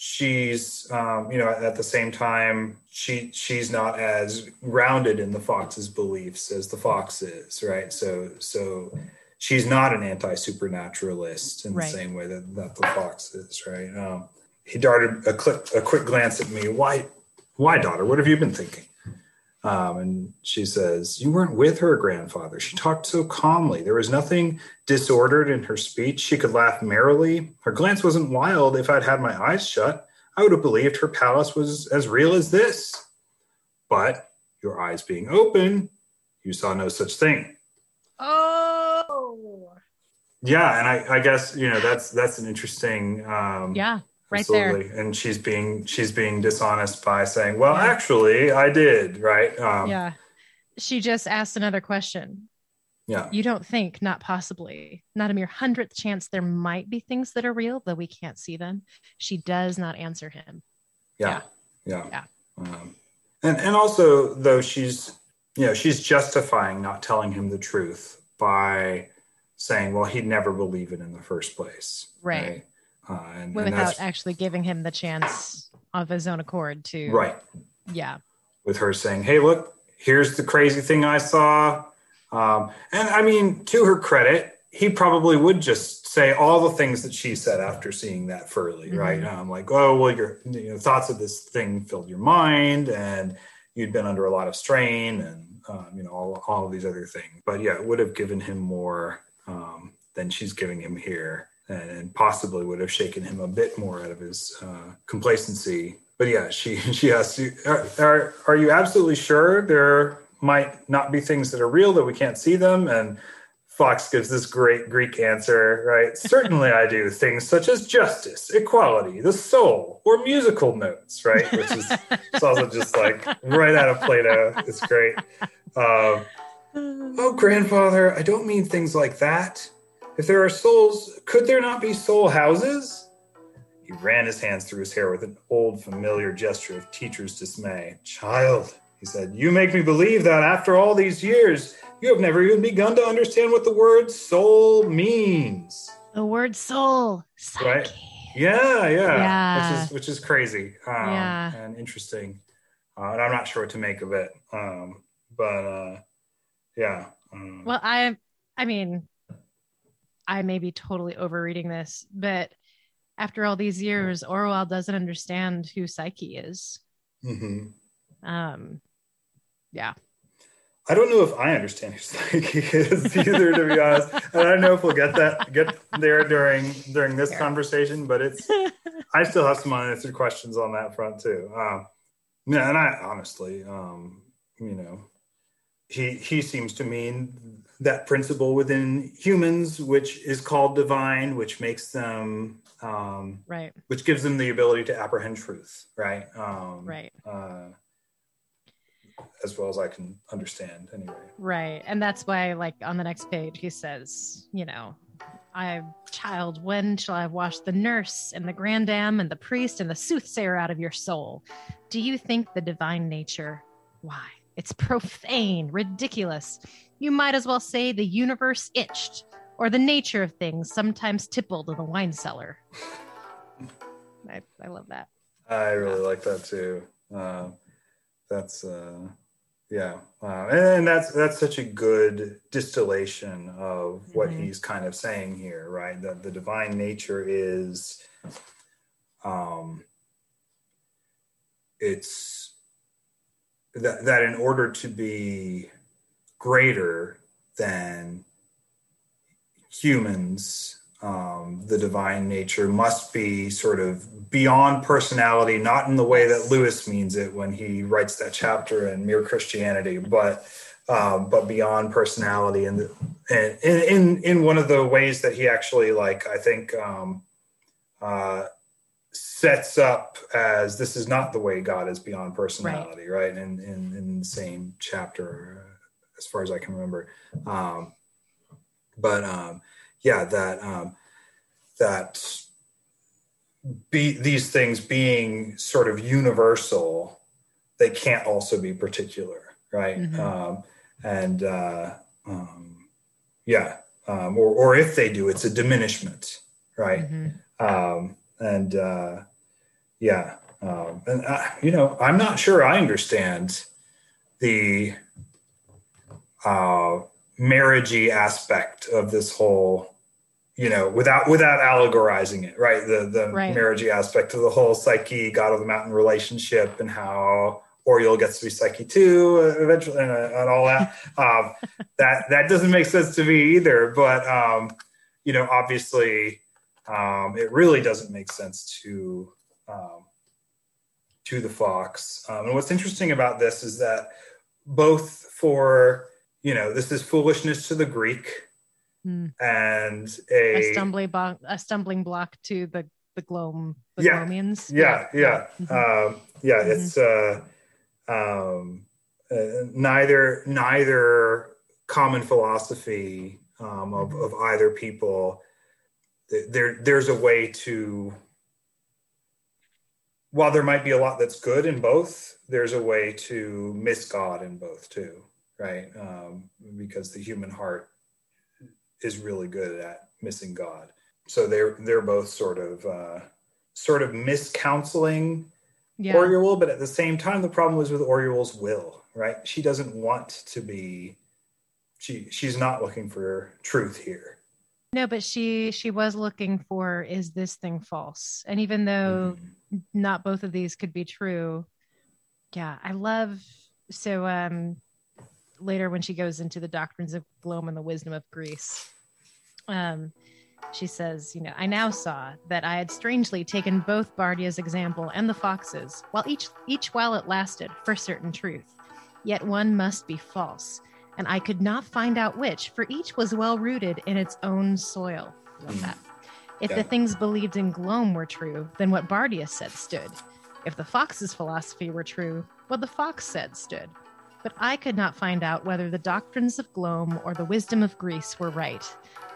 she's um, you know at the same time she she's not as grounded in the fox's beliefs as the fox is right? So so she's not an anti-supernaturalist in Right. the same way that, that the fox is right? Um, he darted a quick a quick glance at me. Why why daughter? What have you been thinking um, and she says, You weren't with her grandfather. She talked so calmly. There was nothing disordered in her speech. She could laugh merrily. Her glance wasn't wild. If I'd had my eyes shut, I would have believed her palace was as real as this. But your eyes being open, you saw no such thing. oh Yeah, and I, I guess you know that's that's an interesting um, yeah right there absolutely. And she's being she's being dishonest by saying, "Well, Yeah. actually, I did." Right? Um, yeah she just asked another question yeah. you don't think not possibly not a mere hundredth chance there might be things that are real though we can't see them she does not answer him yeah yeah Yeah. Um, and and also though she's you know she's justifying not telling him the truth by saying well he'd never believe it in the first place Right. Uh, and, and without that's actually giving him the chance of his own accord to right yeah with her saying hey look here's the crazy thing i saw um, and i mean to her credit he probably would just say all the things that she said after seeing that ferly, Mhm. right? Um, like, oh, well, your you know, thoughts of this thing filled your mind, and you'd been under a lot of strain, and um, you know, all all of these other things. But yeah, it would have given him more um, than she's giving him here, and, and possibly would have shaken him a bit more out of his uh, complacency. But yeah, she she asks you, are, are are you absolutely sure there might not be things that are real that we can't see them? And Fox gives this great Greek answer, right? Certainly I do things such as justice, equality, the soul, or musical notes, right? Which is it's also just like right out of Plato. It's great. Um, oh, grandfather, I don't mean things like that. If there are souls, could there not be soul houses? He ran his hands through his hair with an old familiar gesture of teacher's dismay. Child, he said, you make me believe that after all these years, you have never even begun to understand what the word soul means. the word soul Right. Yeah, yeah, Yeah. which is which is crazy um, Yeah. and interesting, uh, and I'm not sure what to make of it. Um, but uh, yeah, um, well i i mean i may be totally overreading this but after all these years Orual doesn't understand who psyche is mhm. um yeah I don't know if I understand who Psyche is either, to be honest. And I don't know if we'll get that get there during during this conversation, but it's I still have some unanswered questions on that front too. Um, yeah, and I honestly, um, you know, he he seems to mean that principle within humans, which is called divine, which makes them, um, right which gives them the ability to apprehend truth, right? Um, right Uh, as well as I can understand, anyway. right and that's why like on the next page he says you know I child, when shall I wash the nurse and the grandam and the priest and the soothsayer out of your soul? Do you think the divine nature? Why, it's profane, ridiculous. You might as well say the universe itched, or the nature of things sometimes tippled in the wine cellar. I, I love that. I really like that too. Um, that's uh, yeah, uh, and that's that's such a good distillation of what Mhm. he's kind of saying here, right? That the divine nature is um, it's that that in order to be greater than humans um, the divine nature must be sort of beyond personality, not in the way that Lewis means it when he writes that chapter in Mere Christianity, but um, but beyond personality, and and in in one of the ways that he actually like, I think. Um, uh, sets up as this is not the way God is beyond personality, right? right? In, in, in the same chapter, uh, as far as I can remember. Um, but um, yeah, that um, that be these things being sort of universal, they can't also be particular, right? Mm-hmm. Um, and uh, um, yeah, um, or or if they do, it's a diminishment, right? Mm-hmm. Um, and uh, yeah, um, and uh, you know, I'm not sure I understand the uh, marriagey aspect of this whole you know without without allegorizing it right the the right. marriagey aspect of the whole psyche god of the mountain relationship and how Orual gets to be psyche too uh, eventually and, uh, and, all that um, that that doesn't make sense to me either but um, you know obviously um, it really doesn't make sense to um, to the fox um, and what's interesting about this is that both for you know, this is foolishness to the Greek mm. and a, a stumbling block, a stumbling block to the the Glome, the yeah, Glomians. Yeah, yeah, yeah. Mm-hmm. Um, yeah mm-hmm. It's uh, um, uh, neither neither common philosophy um, of mm-hmm. of either people. There, there's a way to. While there might be a lot that's good in both, there's a way to miss God in both too right? Um, because the human heart is really good at missing God. So they're they're both sort of uh, sort of miscounseling yeah. Orual, but at the same time, the problem was with Orual's will, right? She doesn't want to be. She she's not looking for truth here. No, but she she was looking for is this thing false? And even though mm-hmm. not both of these could be true, yeah, I love so um later when she goes into the doctrines of Glome and the wisdom of Greece. Um, she says, you know, I now saw that I had strangely taken both Bardia's example and the fox's, while each each while it lasted, for certain truth. Yet one must be false, and I could not find out which, for each was well rooted in its own soil. Love mm. that. If yeah. the things believed in Glome were true, then what Bardia said stood. If the fox's philosophy were true, what the fox said stood but I could not find out whether the doctrines of Glome or the wisdom of Greece were right.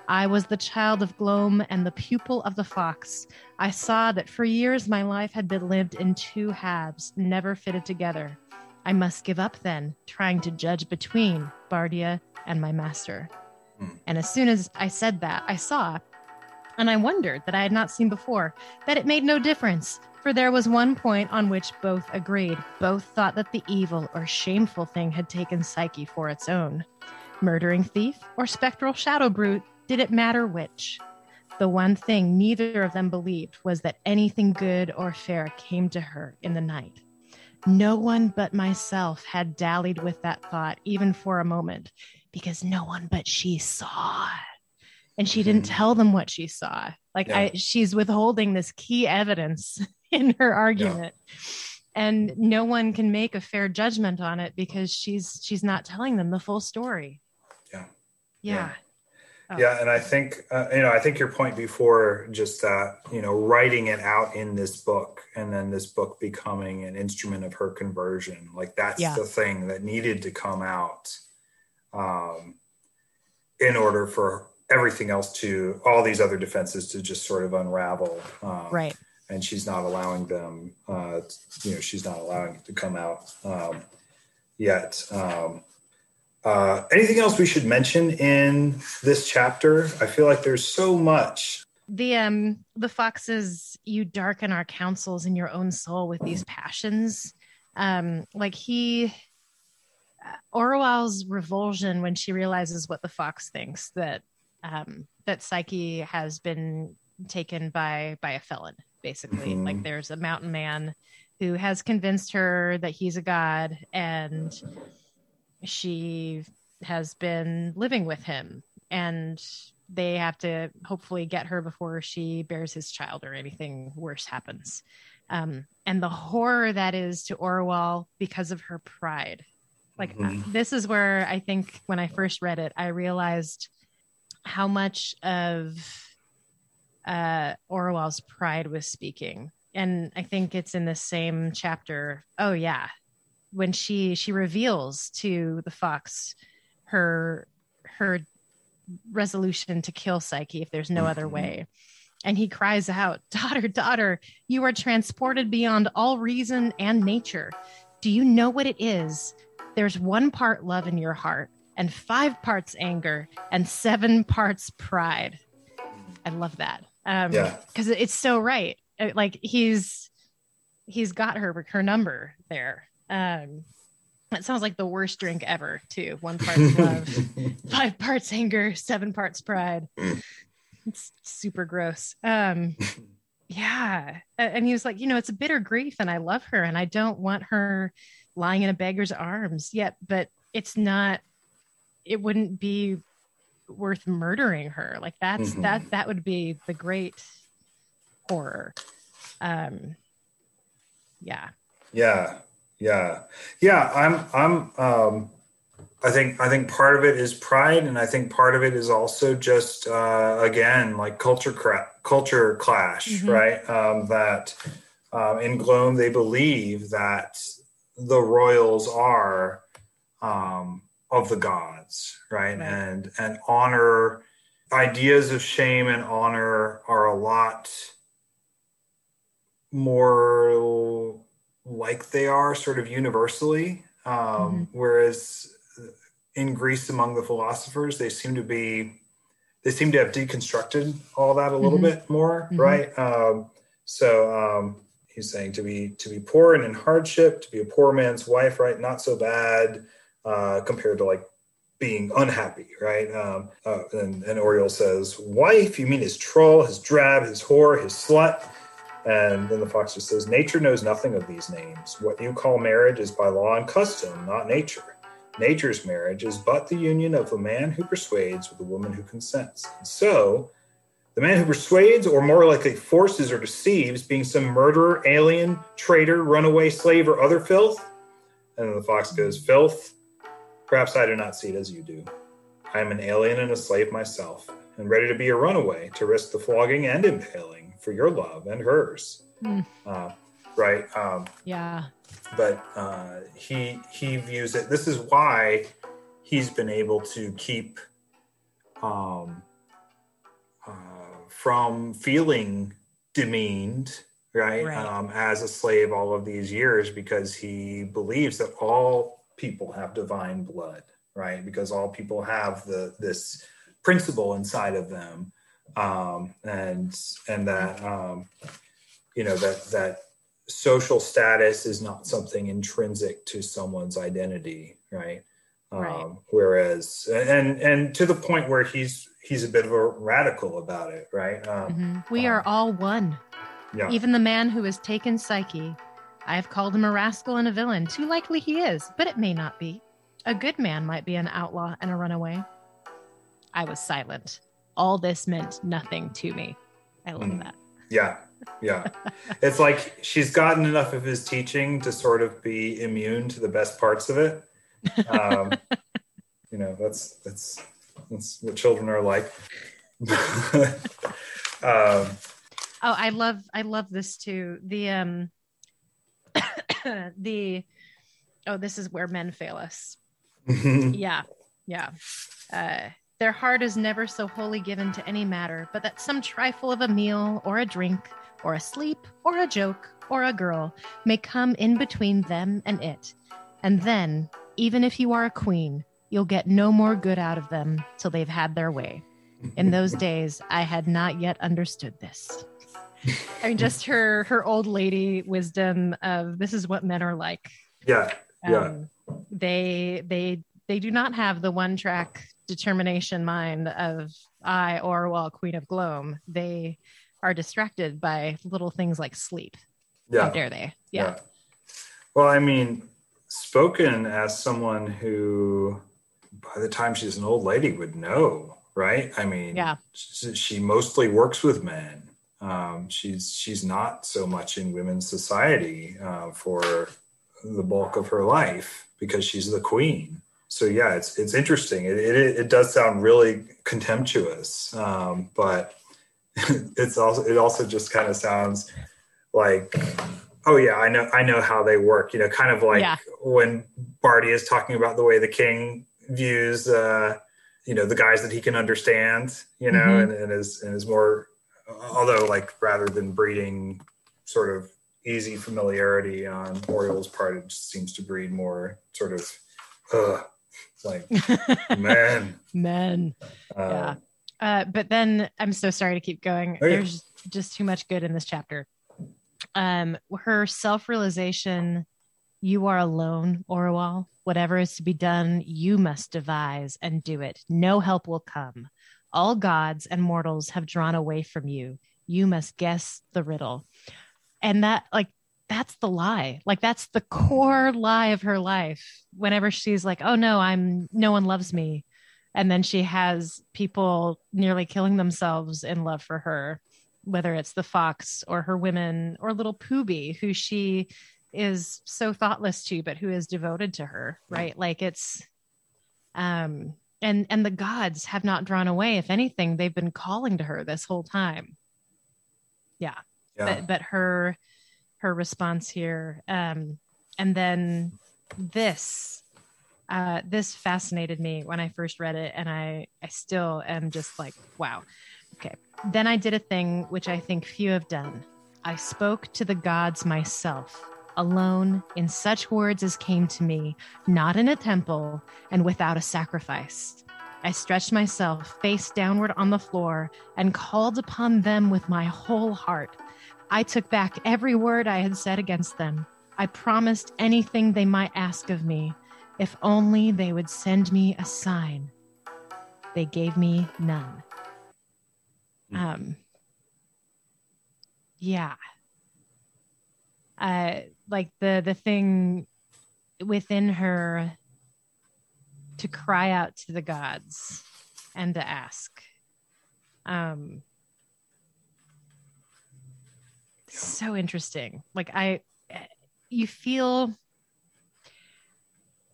I was the child of Glome and the pupil of the fox. I saw that for years my life had been lived in two halves, never fitted together. I must give up then, trying to judge between Bardia and my master. Hmm. And as soon as I said that, I saw, and I wondered that I had not seen before, that it made no difference, for there was one point on which both agreed. Both thought that the evil or shameful thing had taken Psyche for its own. Murdering thief or spectral shadow brute, did it matter which? The one thing neither of them believed was that anything good or fair came to her in the night. No one but myself had dallied with that thought even for a moment, because no one but she saw and she didn't mm-hmm. tell them what she saw like yeah. i she's withholding this key evidence in her argument yeah. and no one can make a fair judgment on it because she's she's not telling them the full story yeah yeah yeah. Yeah and i think uh, you know i think your point before just that you know writing it out in this book and then this book becoming an instrument of her conversion like that's yeah. the thing that needed to come out um in order for everything else to all these other defenses to just sort of unravel um, right and she's not allowing them uh, you know she's not allowing it to come out um, yet um, uh, anything else we should mention in this chapter? I feel like there's so much. The um the foxes you darken our counsels in your own soul with these passions. Um like he uh, Orual's revulsion when she realizes what the fox thinks that um, that Psyche has been taken by by a felon basically. Mhm. like there's a mountain man who has convinced her that he's a god and she has been living with him and they have to hopefully get her before she bears his child or anything worse happens. Um, and the horror that is to Orual because of her pride. Like Mhm. this is where i think when i first read it i realized how much of uh, Orual's pride was speaking. And i think it's in the same chapter. Oh yeah when she she reveals to the fox her her resolution to kill psyche if there's no other Mhm. way. And he cries out daughter daughter you are transported beyond all reason and nature. Do you know what it is? There's one part love in your heart and five parts anger and seven parts pride. I love that. Um Yeah. because it's so right. Like he's he's got her her number there um it sounds like the worst drink ever too. One part love five parts anger seven parts pride. It's super gross. Um yeah. And he was like you know it's a bitter grief and i love her and i don't want her lying in a beggar's arms yet but it's not it wouldn't be worth murdering her. Like that's Mhm. that that would be the great horror. Um yeah. Yeah, yeah, yeah. I'm, I'm. Um, I think, I think part of it is pride, and I think part of it is also just, uh, again, like culture, cra- culture clash, Mhm. right? Um, that um, in Glome they believe that the royals are um, of the gods, right? Right. And and honor ideas of shame and honor are a lot more like they are sort of universally. Um, Whereas in Greece, among the philosophers, they seem to be, they seem to have deconstructed all that a little Mhm. bit more, Mhm. right? Um, so um, he's saying to be to be poor and in hardship, to be a poor man's wife, right? Not so bad uh, compared to like being unhappy, right? Um, uh, and, and Orual says, "Wife? You mean his troll, his drab, his whore, his slut?" And then the fox just says, Nature knows nothing of these names. What you call marriage is by law and custom, not nature. Nature's marriage is but the union of a man who persuades with a woman who consents. And so, the man who persuades, or more likely forces or deceives, being some murderer, alien, traitor, runaway slave, or other filth. And then the fox goes, Filth? Perhaps I do not see it as you do. I am an alien and a slave myself, and ready to be a runaway, to risk the flogging and impaling for your love and hers. Hmm. Uh, right? Um, yeah but uh, he he views it. This is why he's been able to keep um, uh, from feeling demeaned, right, Right. Um, as a slave all of these years, because he believes that all people have divine blood, right? Because all people have the this principle inside of them, um, and and that um, you know that that social status is not something intrinsic to someone's identity, right? Right. Um, whereas, and and to the point where he's he's a bit of a radical about it, right? Um, Mhm. we are all one Yeah, even the man who has taken psyche i have called him a rascal and a villain too likely he is but it may not be a good man might be an outlaw and a runaway i was silent all this meant nothing to me i love Mm. that yeah, yeah. it's like she's gotten enough of his teaching to sort of be immune to the best parts of it. Um, you know, that's that's that's what children are like. um, Oh, I love I love this too. The um the oh, this is where men fail us. Yeah. Yeah. Uh their heart is never so wholly given to any matter, but that some trifle of a meal or a drink or a sleep or a joke or a girl may come in between them and it. And then, even if you are a queen, you'll get no more good out of them till they've had their way. In those days, I had not yet understood this. I mean, just her her old lady wisdom of this is what men are like. yeah, yeah, Um, they they they do not have the one track determination mind of I Orual, Queen of Glome. They are distracted by little things like sleep. Yeah. How dare they? Yeah. Well, I mean, spoken as someone who, by the time she's an old lady, would know, right? I mean, Yeah. she, she mostly works with men. Um, she's she's not so much in women's society uh, for the bulk of her life because she's the queen. So yeah, it's it's interesting. It it, it does sound really contemptuous, um, but it's also it also just kind of sounds like oh yeah i know i know how they work you know kind of like Yeah. when Bardia is talking about the way the king views uh you know the guys that he can understand you know Mhm. and, and is and is more although like rather than breeding sort of easy familiarity on Orual's part it just seems to breed more sort of uh like man Men. uh, Yeah. Uh, but then I'm so sorry to keep going. Oh, yeah. There's just too much good in this chapter. Um, her self realization you are alone, Orual. Whatever is to be done, you must devise and do it. No help will come. All gods and mortals have drawn away from you. You must guess the riddle. And that, like, that's the lie. Like, that's the core lie of her life. Whenever she's like, oh no, I'm, no one loves me and then she has people nearly killing themselves in love for her whether it's the fox or her women or little Poobi, who she is so thoughtless to but who is devoted to her right? Like it's um and and the gods have not drawn away. If anything they've been calling to her this whole time. Yeah, yeah. But but her her response here. Um and then this uh this fascinated me when i first read it and i i still am just like wow. Okay. Then i did a thing which i think few have done. I spoke to the gods myself alone in such words as came to me not in a temple and without a sacrifice. I stretched myself face downward on the floor and called upon them with my whole heart. I took back every word I had said against them. I promised anything they might ask of me, if only they would send me a sign. They gave me none. Hmm. Um, yeah. Uh, like the the thing within her to cry out to the gods and to ask. Um, so interesting. Like I, you feel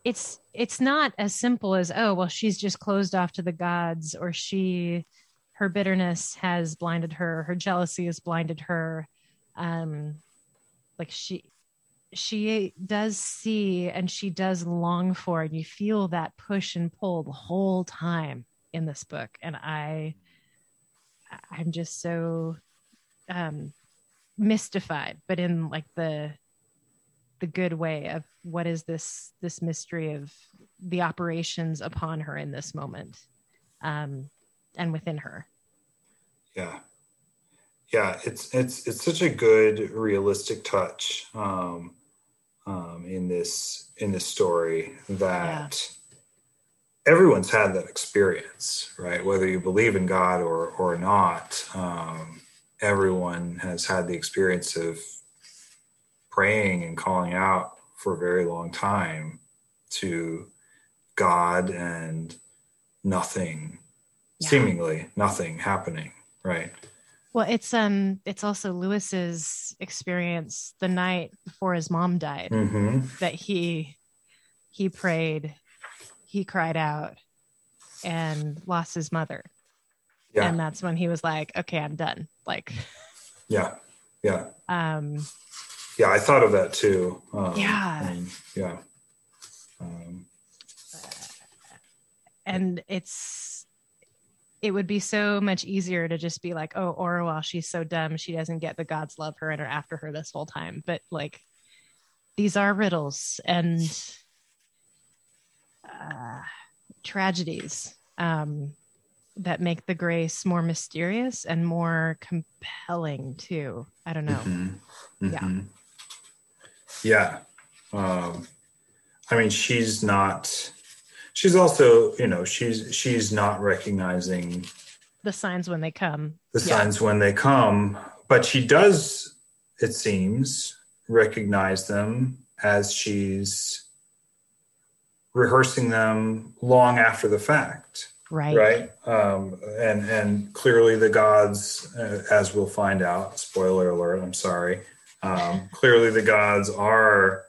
it's it's not as simple as oh well she's just closed off to the gods or she her bitterness has blinded her her jealousy has blinded her um like she she does see and she does long for and you feel that push and pull the whole time in this book and i i'm just so um mystified but in like the the good way of what is this this mystery of the operations upon her in this moment um and within her. Yeah. Yeah it's it's it's such a good realistic touch um um in this in this story that everyone's had that experience right? Whether you believe in god or or not um everyone has had the experience of praying and calling out for a very long time to god and nothing Yeah. seemingly nothing happening right well it's um it's also lewis's experience the night before his mom died mm-hmm. that he he prayed he cried out and lost his mother yeah. And that's when he was like okay i'm done. Like yeah. Yeah. um yeah i thought of that too. Um, Yeah. yeah. Um, and it's it would be so much easier to just be like oh Orual she's so dumb. She doesn't get the gods love her and are after her this whole time. But like these are riddles and uh, tragedies. Um, that make the grace more mysterious and more compelling too i don't know mhm, Yeah. mhm. yeah um, i mean she's not she's also you know she's she's not recognizing the signs when they come. the Yeah. signs when they come. But she does, it seems, recognize them as she's rehearsing them long after the fact, Right. right? Um, and and clearly the gods, uh, as we'll find out. Spoiler alert! I'm sorry. Um, clearly the gods are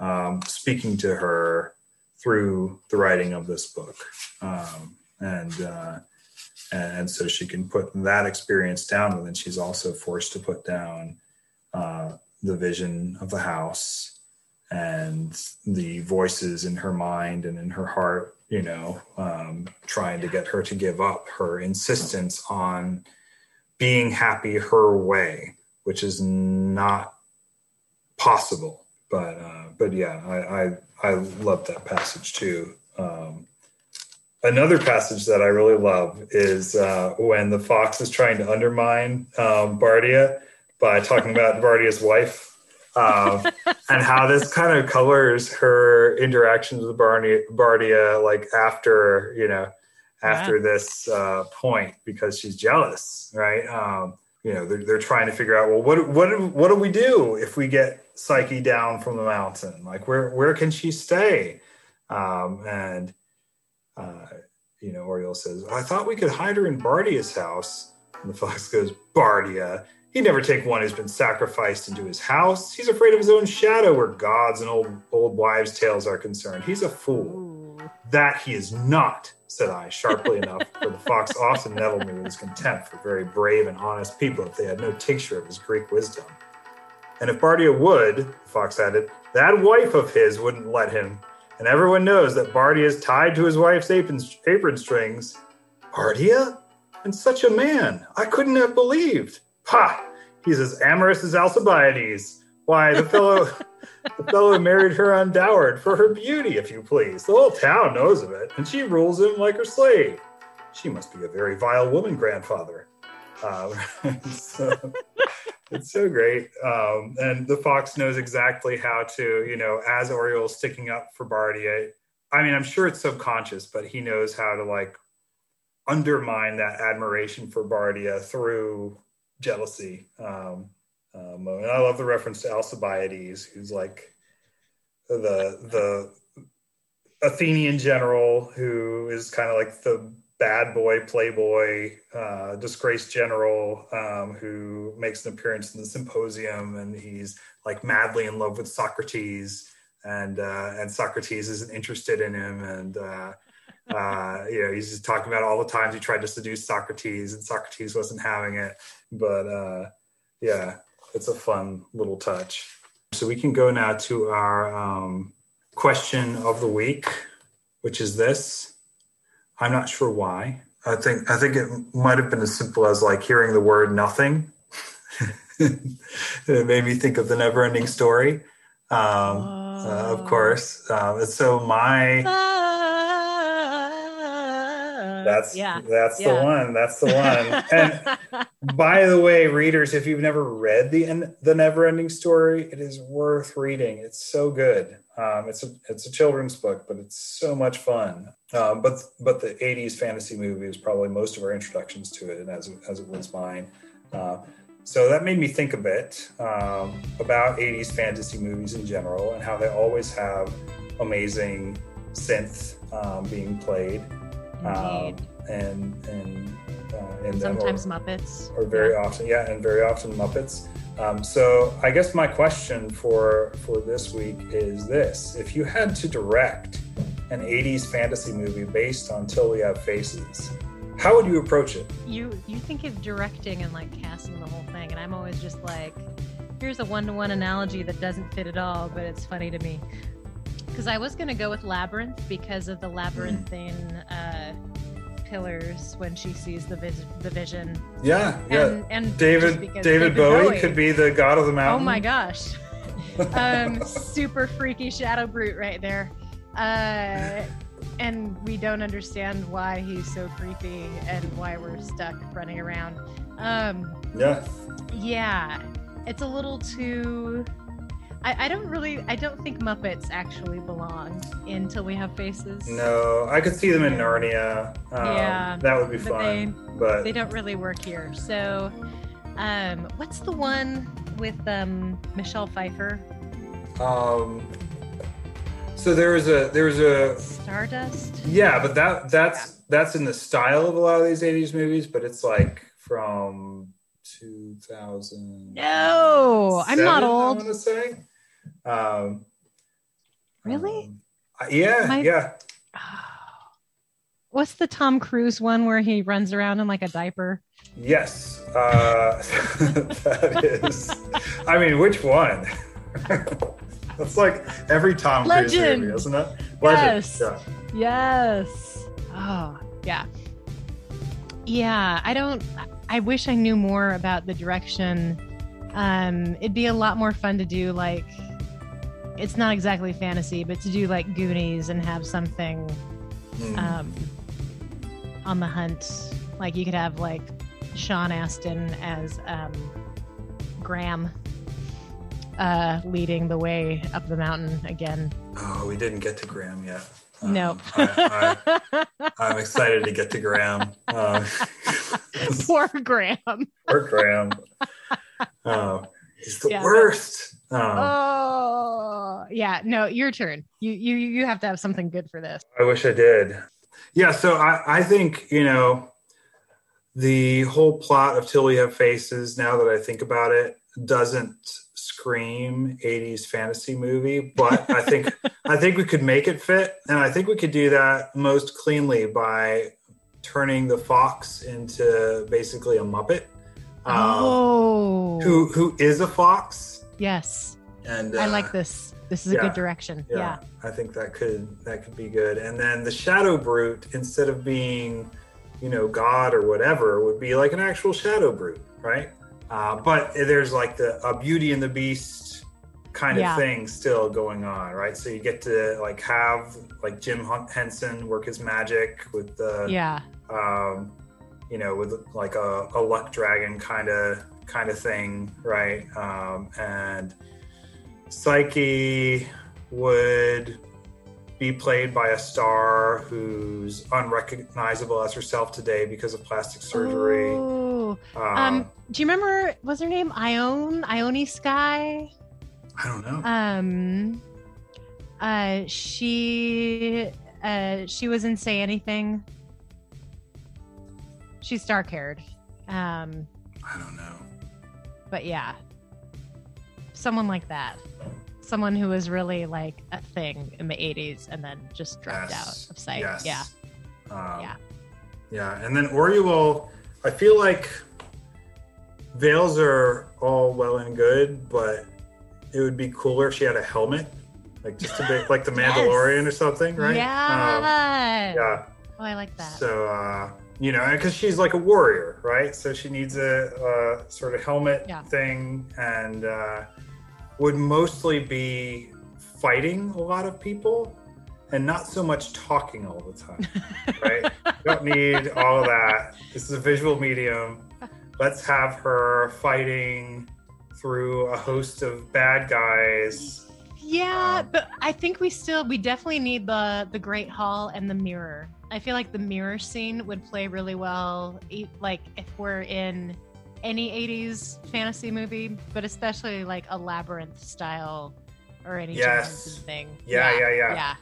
um, speaking to her through the writing of this book, um, and. Uh, and so she can put that experience down and then she's also forced to put down uh, the vision of the house and the voices in her mind and in her heart you know um, trying to get her to give up her insistence on being happy her way which is not possible. But uh, but yeah I, I i love that passage too. Um, another passage that I really love is uh, when the fox is trying to undermine um, Bardia by talking about Bardia's wife um, and how this kind of colors her interactions with Barney, Bardia, like after, you know, after this uh, point because she's jealous, right? Um, you know, they're, they're trying to figure out, well, what, what, do- what do we do if we get Psyche down from the mountain? Like, where, where can she stay? Um, and, uh, you know, Orual says, I thought we could hide her in Bardia's house. And the fox goes, Bardia, he'd never take one who's been sacrificed into his house. He's afraid of his own shadow where gods and old old wives' tales are concerned. He's a fool. That he is not, said I, sharply enough, for the fox often nettled me with his contempt for very brave and honest people if they had no tincture of his Greek wisdom. And if Bardia would, the fox added, that wife of his wouldn't let him. And everyone knows that Bardia is tied to his wife's apron, apron strings. Bardia? And such a man! I couldn't have believed. Ha! He's as amorous as Alcibiades. Why, the fellow, the fellow married her undowered for her beauty, if you please. The whole town knows of it, and she rules him like her slave. She must be a very vile woman, grandfather. Uh, so, it's so great. Um, and the fox knows exactly how to, you know, as Orual's sticking up for Bardia. I mean, I'm sure it's subconscious, but he knows how to like undermine that admiration for Bardia through jealousy. Um, um, and I love the reference to Alcibiades, who's like the the Athenian general who is kind of like the bad boy, playboy, uh, disgraced general um, who makes an appearance in the symposium, and he's like madly in love with Socrates, and uh, and Socrates isn't interested in him, and uh, uh, you know he's just talking about all the times he tried to seduce Socrates, and Socrates wasn't having it. But uh, yeah, it's a fun little touch. So we can go now to our um, question of the week, which is this. I'm not sure why. I think I think it might have been as simple as like hearing the word nothing. it made me think of the never-ending story. Um, uh, of course. Um, and so my that's yeah. that's yeah. the one. That's the one. and by the way, readers, if you've never read the the Never-Ending Story, it is worth reading. It's so good. Um, it's a it's a children's book, but it's so much fun. Um, but but the '80s fantasy movie is probably most of our introductions to it, and as as it was mine. Uh, so that made me think a bit um, about '80s fantasy movies in general and how they always have amazing synth um, being played um, and and uh, in them, or- Sometimes Muppets. or very often yeah and very often muppets. Um, so i guess my question for for this week is this. If you had to direct an 80s fantasy movie based on till we have faces how would you approach it? You you think of directing and like casting the whole thing and i'm always just like here's a one-to-one analogy that doesn't fit at all but it's funny to me because i was going to go with labyrinth because of the labyrinthine uh, pillars when she sees the, vis- the vision. Yeah and, and just david david bowie, could be the god of the mountain. oh my gosh. Um super freaky shadow brute right there. Uh and we don't understand why he's so creepy and why we're stuck running around. Um yeah. yeah it's a little too I, I don't really. I don't think Muppets actually belong until We Have Faces. No, I could see them in Narnia. Um, Yeah, that would be but fun. But They don't really work here. So, um, what's the one with um Michelle Pfeiffer? um, so there's a there's a Stardust. yeah, but that that's that's in the style of a lot of these '80s movies, but it's like from 2000. No, I'm not I old. want to say. Um, Really? um, yeah, My- yeah. What's the Tom Cruise one where he runs around in like a diaper? Yes, uh, that is. I mean, which one? That's like every Tom Cruise Legend. movie, isn't it? Yes. Yeah. Yes. Oh, yeah. Yeah, I don't I wish I knew more about the direction. Um it'd be a lot more fun to do like it's not exactly fantasy, but to do like Goonies and have something Mm. um on the hunt. Like you could have like Sean Astin as um Graham uh leading the way up the mountain again. oh, we didn't get to Graham yet. No. Um, I, I, I'm excited to get to Graham. Uh, Poor Graham. Poor Graham. Oh, he's the Yeah, worst. Oh, Oh, yeah. No, your turn. You you you have to have something good for this. I wish I did. Yeah, so I, I think, you know, the whole plot of Till We Have Faces, now that I think about it, doesn't scream 80s fantasy movie, but I think I think we could make it fit. And I think we could do that most cleanly by turning the fox into basically a Muppet. Um, oh, who who is a fox? Yes. And I uh, like this. This is a good direction. yeah, Yeah. I think that could that could be good. And then the shadow brute, instead of being, you know, God or whatever, would be like an actual shadow brute, right? Uh, but there's like the a Beauty and the Beast kind of Yeah. thing still going on, right? So you get to like have like Jim Henson work his magic with the, Yeah. um, you know, with like a, a luck dragon kind of kind of thing, right? Um, and Psyche would be played by a star who's unrecognizable as herself today because of plastic surgery. Ooh. Um, Um, do you remember? Was her name Ione? Ione Skye. I don't know. Um. Uh. She. Uh. She was in Say Anything. She's dark haired. Um. I don't know. But yeah someone like that someone who was really like a thing in the 80s and then just dropped Yes. out of sight Yes. yeah Um, Yeah. Yeah, and then Orual, I feel like veils are all well and good, but it would be cooler if she had a helmet, like just a bit like the Yes. Mandalorian or something, right? Um, yeah yeah. oh i like that So, uh, you know, because she's like a warrior, right? So she needs a, uh sort of helmet Yeah. thing and uh, would mostly be fighting a lot of people and not so much talking all the time, right? Don't need all of that. This is a visual medium. Let's have her fighting through a host of bad guys. yeah Um, but i think we still we definitely need the the great hall and the mirror i feel like the mirror scene would play really well like if we're in any 80s fantasy movie but especially like a labyrinth style or any Yes. Thing. Yeah, yeah, yeah. yeah.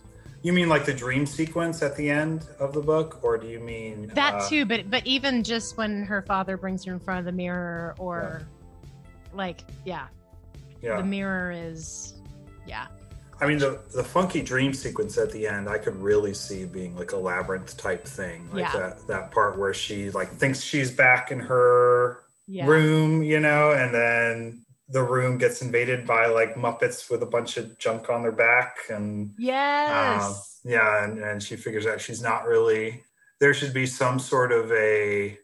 You mean like the dream sequence at the end of the book, or do you mean that uh, too but but even just when her father brings her in front of the mirror or like yeah, Yeah, the mirror is yeah I mean the the funky dream sequence at the end, I could really see being like a labyrinth type thing, like Yeah. that that part where she like thinks she's back in her yeah room, you know, and then the room gets invaded by like Muppets with a bunch of junk on their back, and yes um, yeah, and, and she figures out she's not really. There should be some sort of a,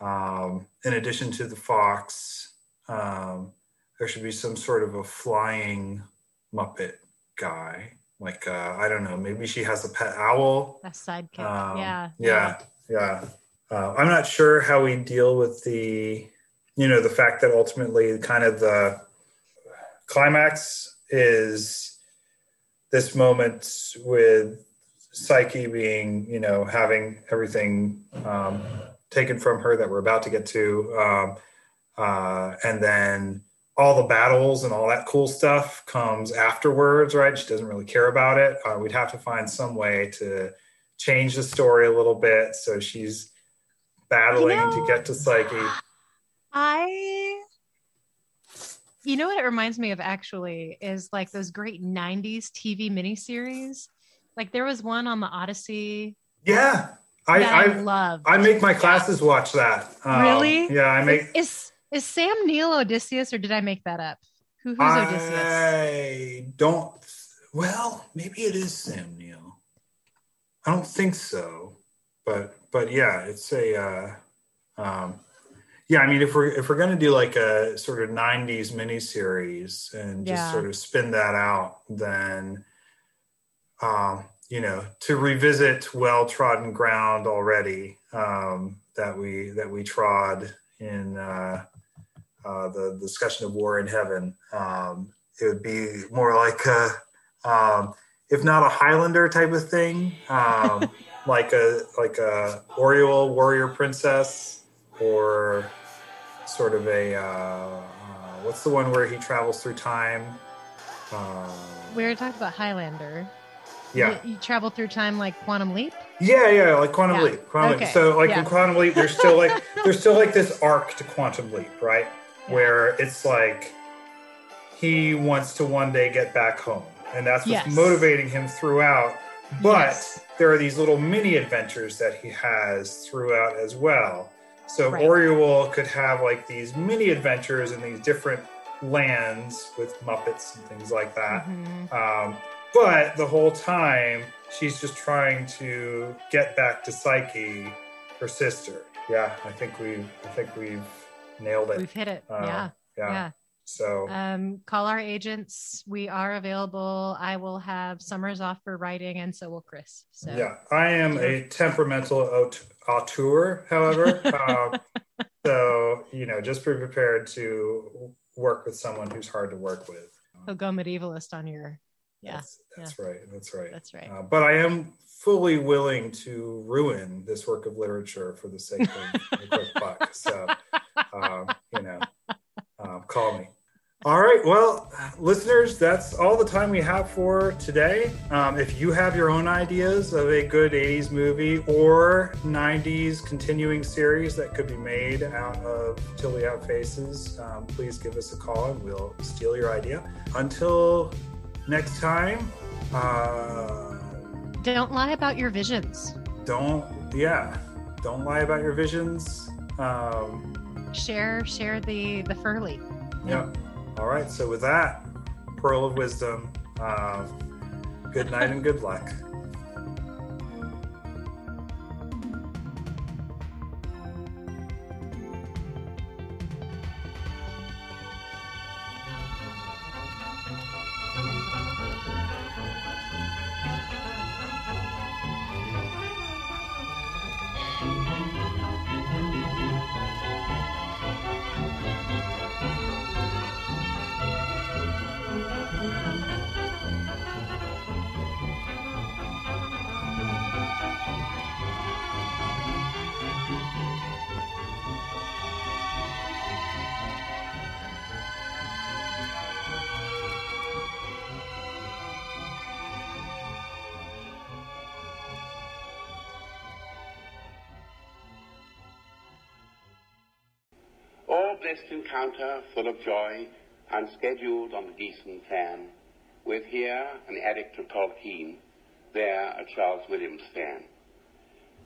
um, in addition to the fox, um, there should be some sort of a flying Muppet guy. Like uh, I don't know, maybe she has a pet owl. a sidekick Um, yeah yeah, yeah. Uh, I'm not sure how we deal with the, you know, the fact that ultimately, kind of the climax is this moment with Psyche being, you know, having everything um, taken from her that we're about to get to, um, uh, and then all the battles and all that cool stuff comes afterwards, right? She doesn't really care about it. Uh, we'd have to find some way to change the story a little bit so she's battling you know, to get to Psyche. I you know what it reminds me of actually is like those great 90s TV miniseries. Like there was one on the Odyssey. Yeah. I, I, I love. I make my classes watch that. Um, really? Yeah, I make. Is is Sam Neill Odysseus, or did I make that up? Who, who's I Odysseus? I don't. Well, maybe it is Sam Neill. I don't think so, but but yeah, it's a. Uh, um, yeah, I mean, if we're if we're gonna do like a sort of '90s miniseries and just yeah. sort of spin that out, then, um, you know, to revisit well trodden ground already um, that we that we trod in uh, uh, the discussion of war in heaven, um, it would be more like a, um, if not a Highlander type of thing, um, like a like a Orual warrior princess or sort of a uh, uh, what's the one where he travels through time? Uh, we were talking about Highlander. Yeah, you, you, travel through time like Quantum Leap. Yeah, yeah, like Quantum yeah. Leap. Quantum okay. Leap. So, like yeah. in Quantum Leap, there's still like there's still like this arc to Quantum Leap, right? Where it's like he wants to one day get back home, and that's what's yes. motivating him throughout. But yes. there are these little mini adventures that he has throughout as well so right. Orual could have like these mini adventures in these different lands with Muppets and things like that. Mm-hmm. Um, but the whole time, she's just trying to get back to Psyche, her sister. Yeah, I think we, I think we've nailed it. We've hit it. Uh, yeah. yeah. Yeah. So um, call our agents. We are available. I will have summers off for writing, and so will Chris. So yeah, I am a temperamental auteur, however. um, so you know, just be prepared to work with someone who's hard to work with. He'll go medievalist on your. Yeah, that's, that's yeah. right. That's right. That's right. Uh, but I am fully willing to ruin this work of literature for the sake of a quick buck. So, um, you know, um, call me. All right. Well, listeners, that's all the time we have for today. Um, if you have your own ideas of a good 80s movie or 90s continuing series that could be made out of Till We Have Faces, um, please give us a call and we'll steal your idea. Until next time, uh, don't lie about your visions. Don't, yeah, don't lie about your visions. Um, share, share the the ferly. Yeah. All right. So with that, pearl of wisdom. Uh, good night and good luck. Blessed encounter full of joy and scheduled on the Gießen plan with here an addict of Tolkien, there a Charles Williams fan.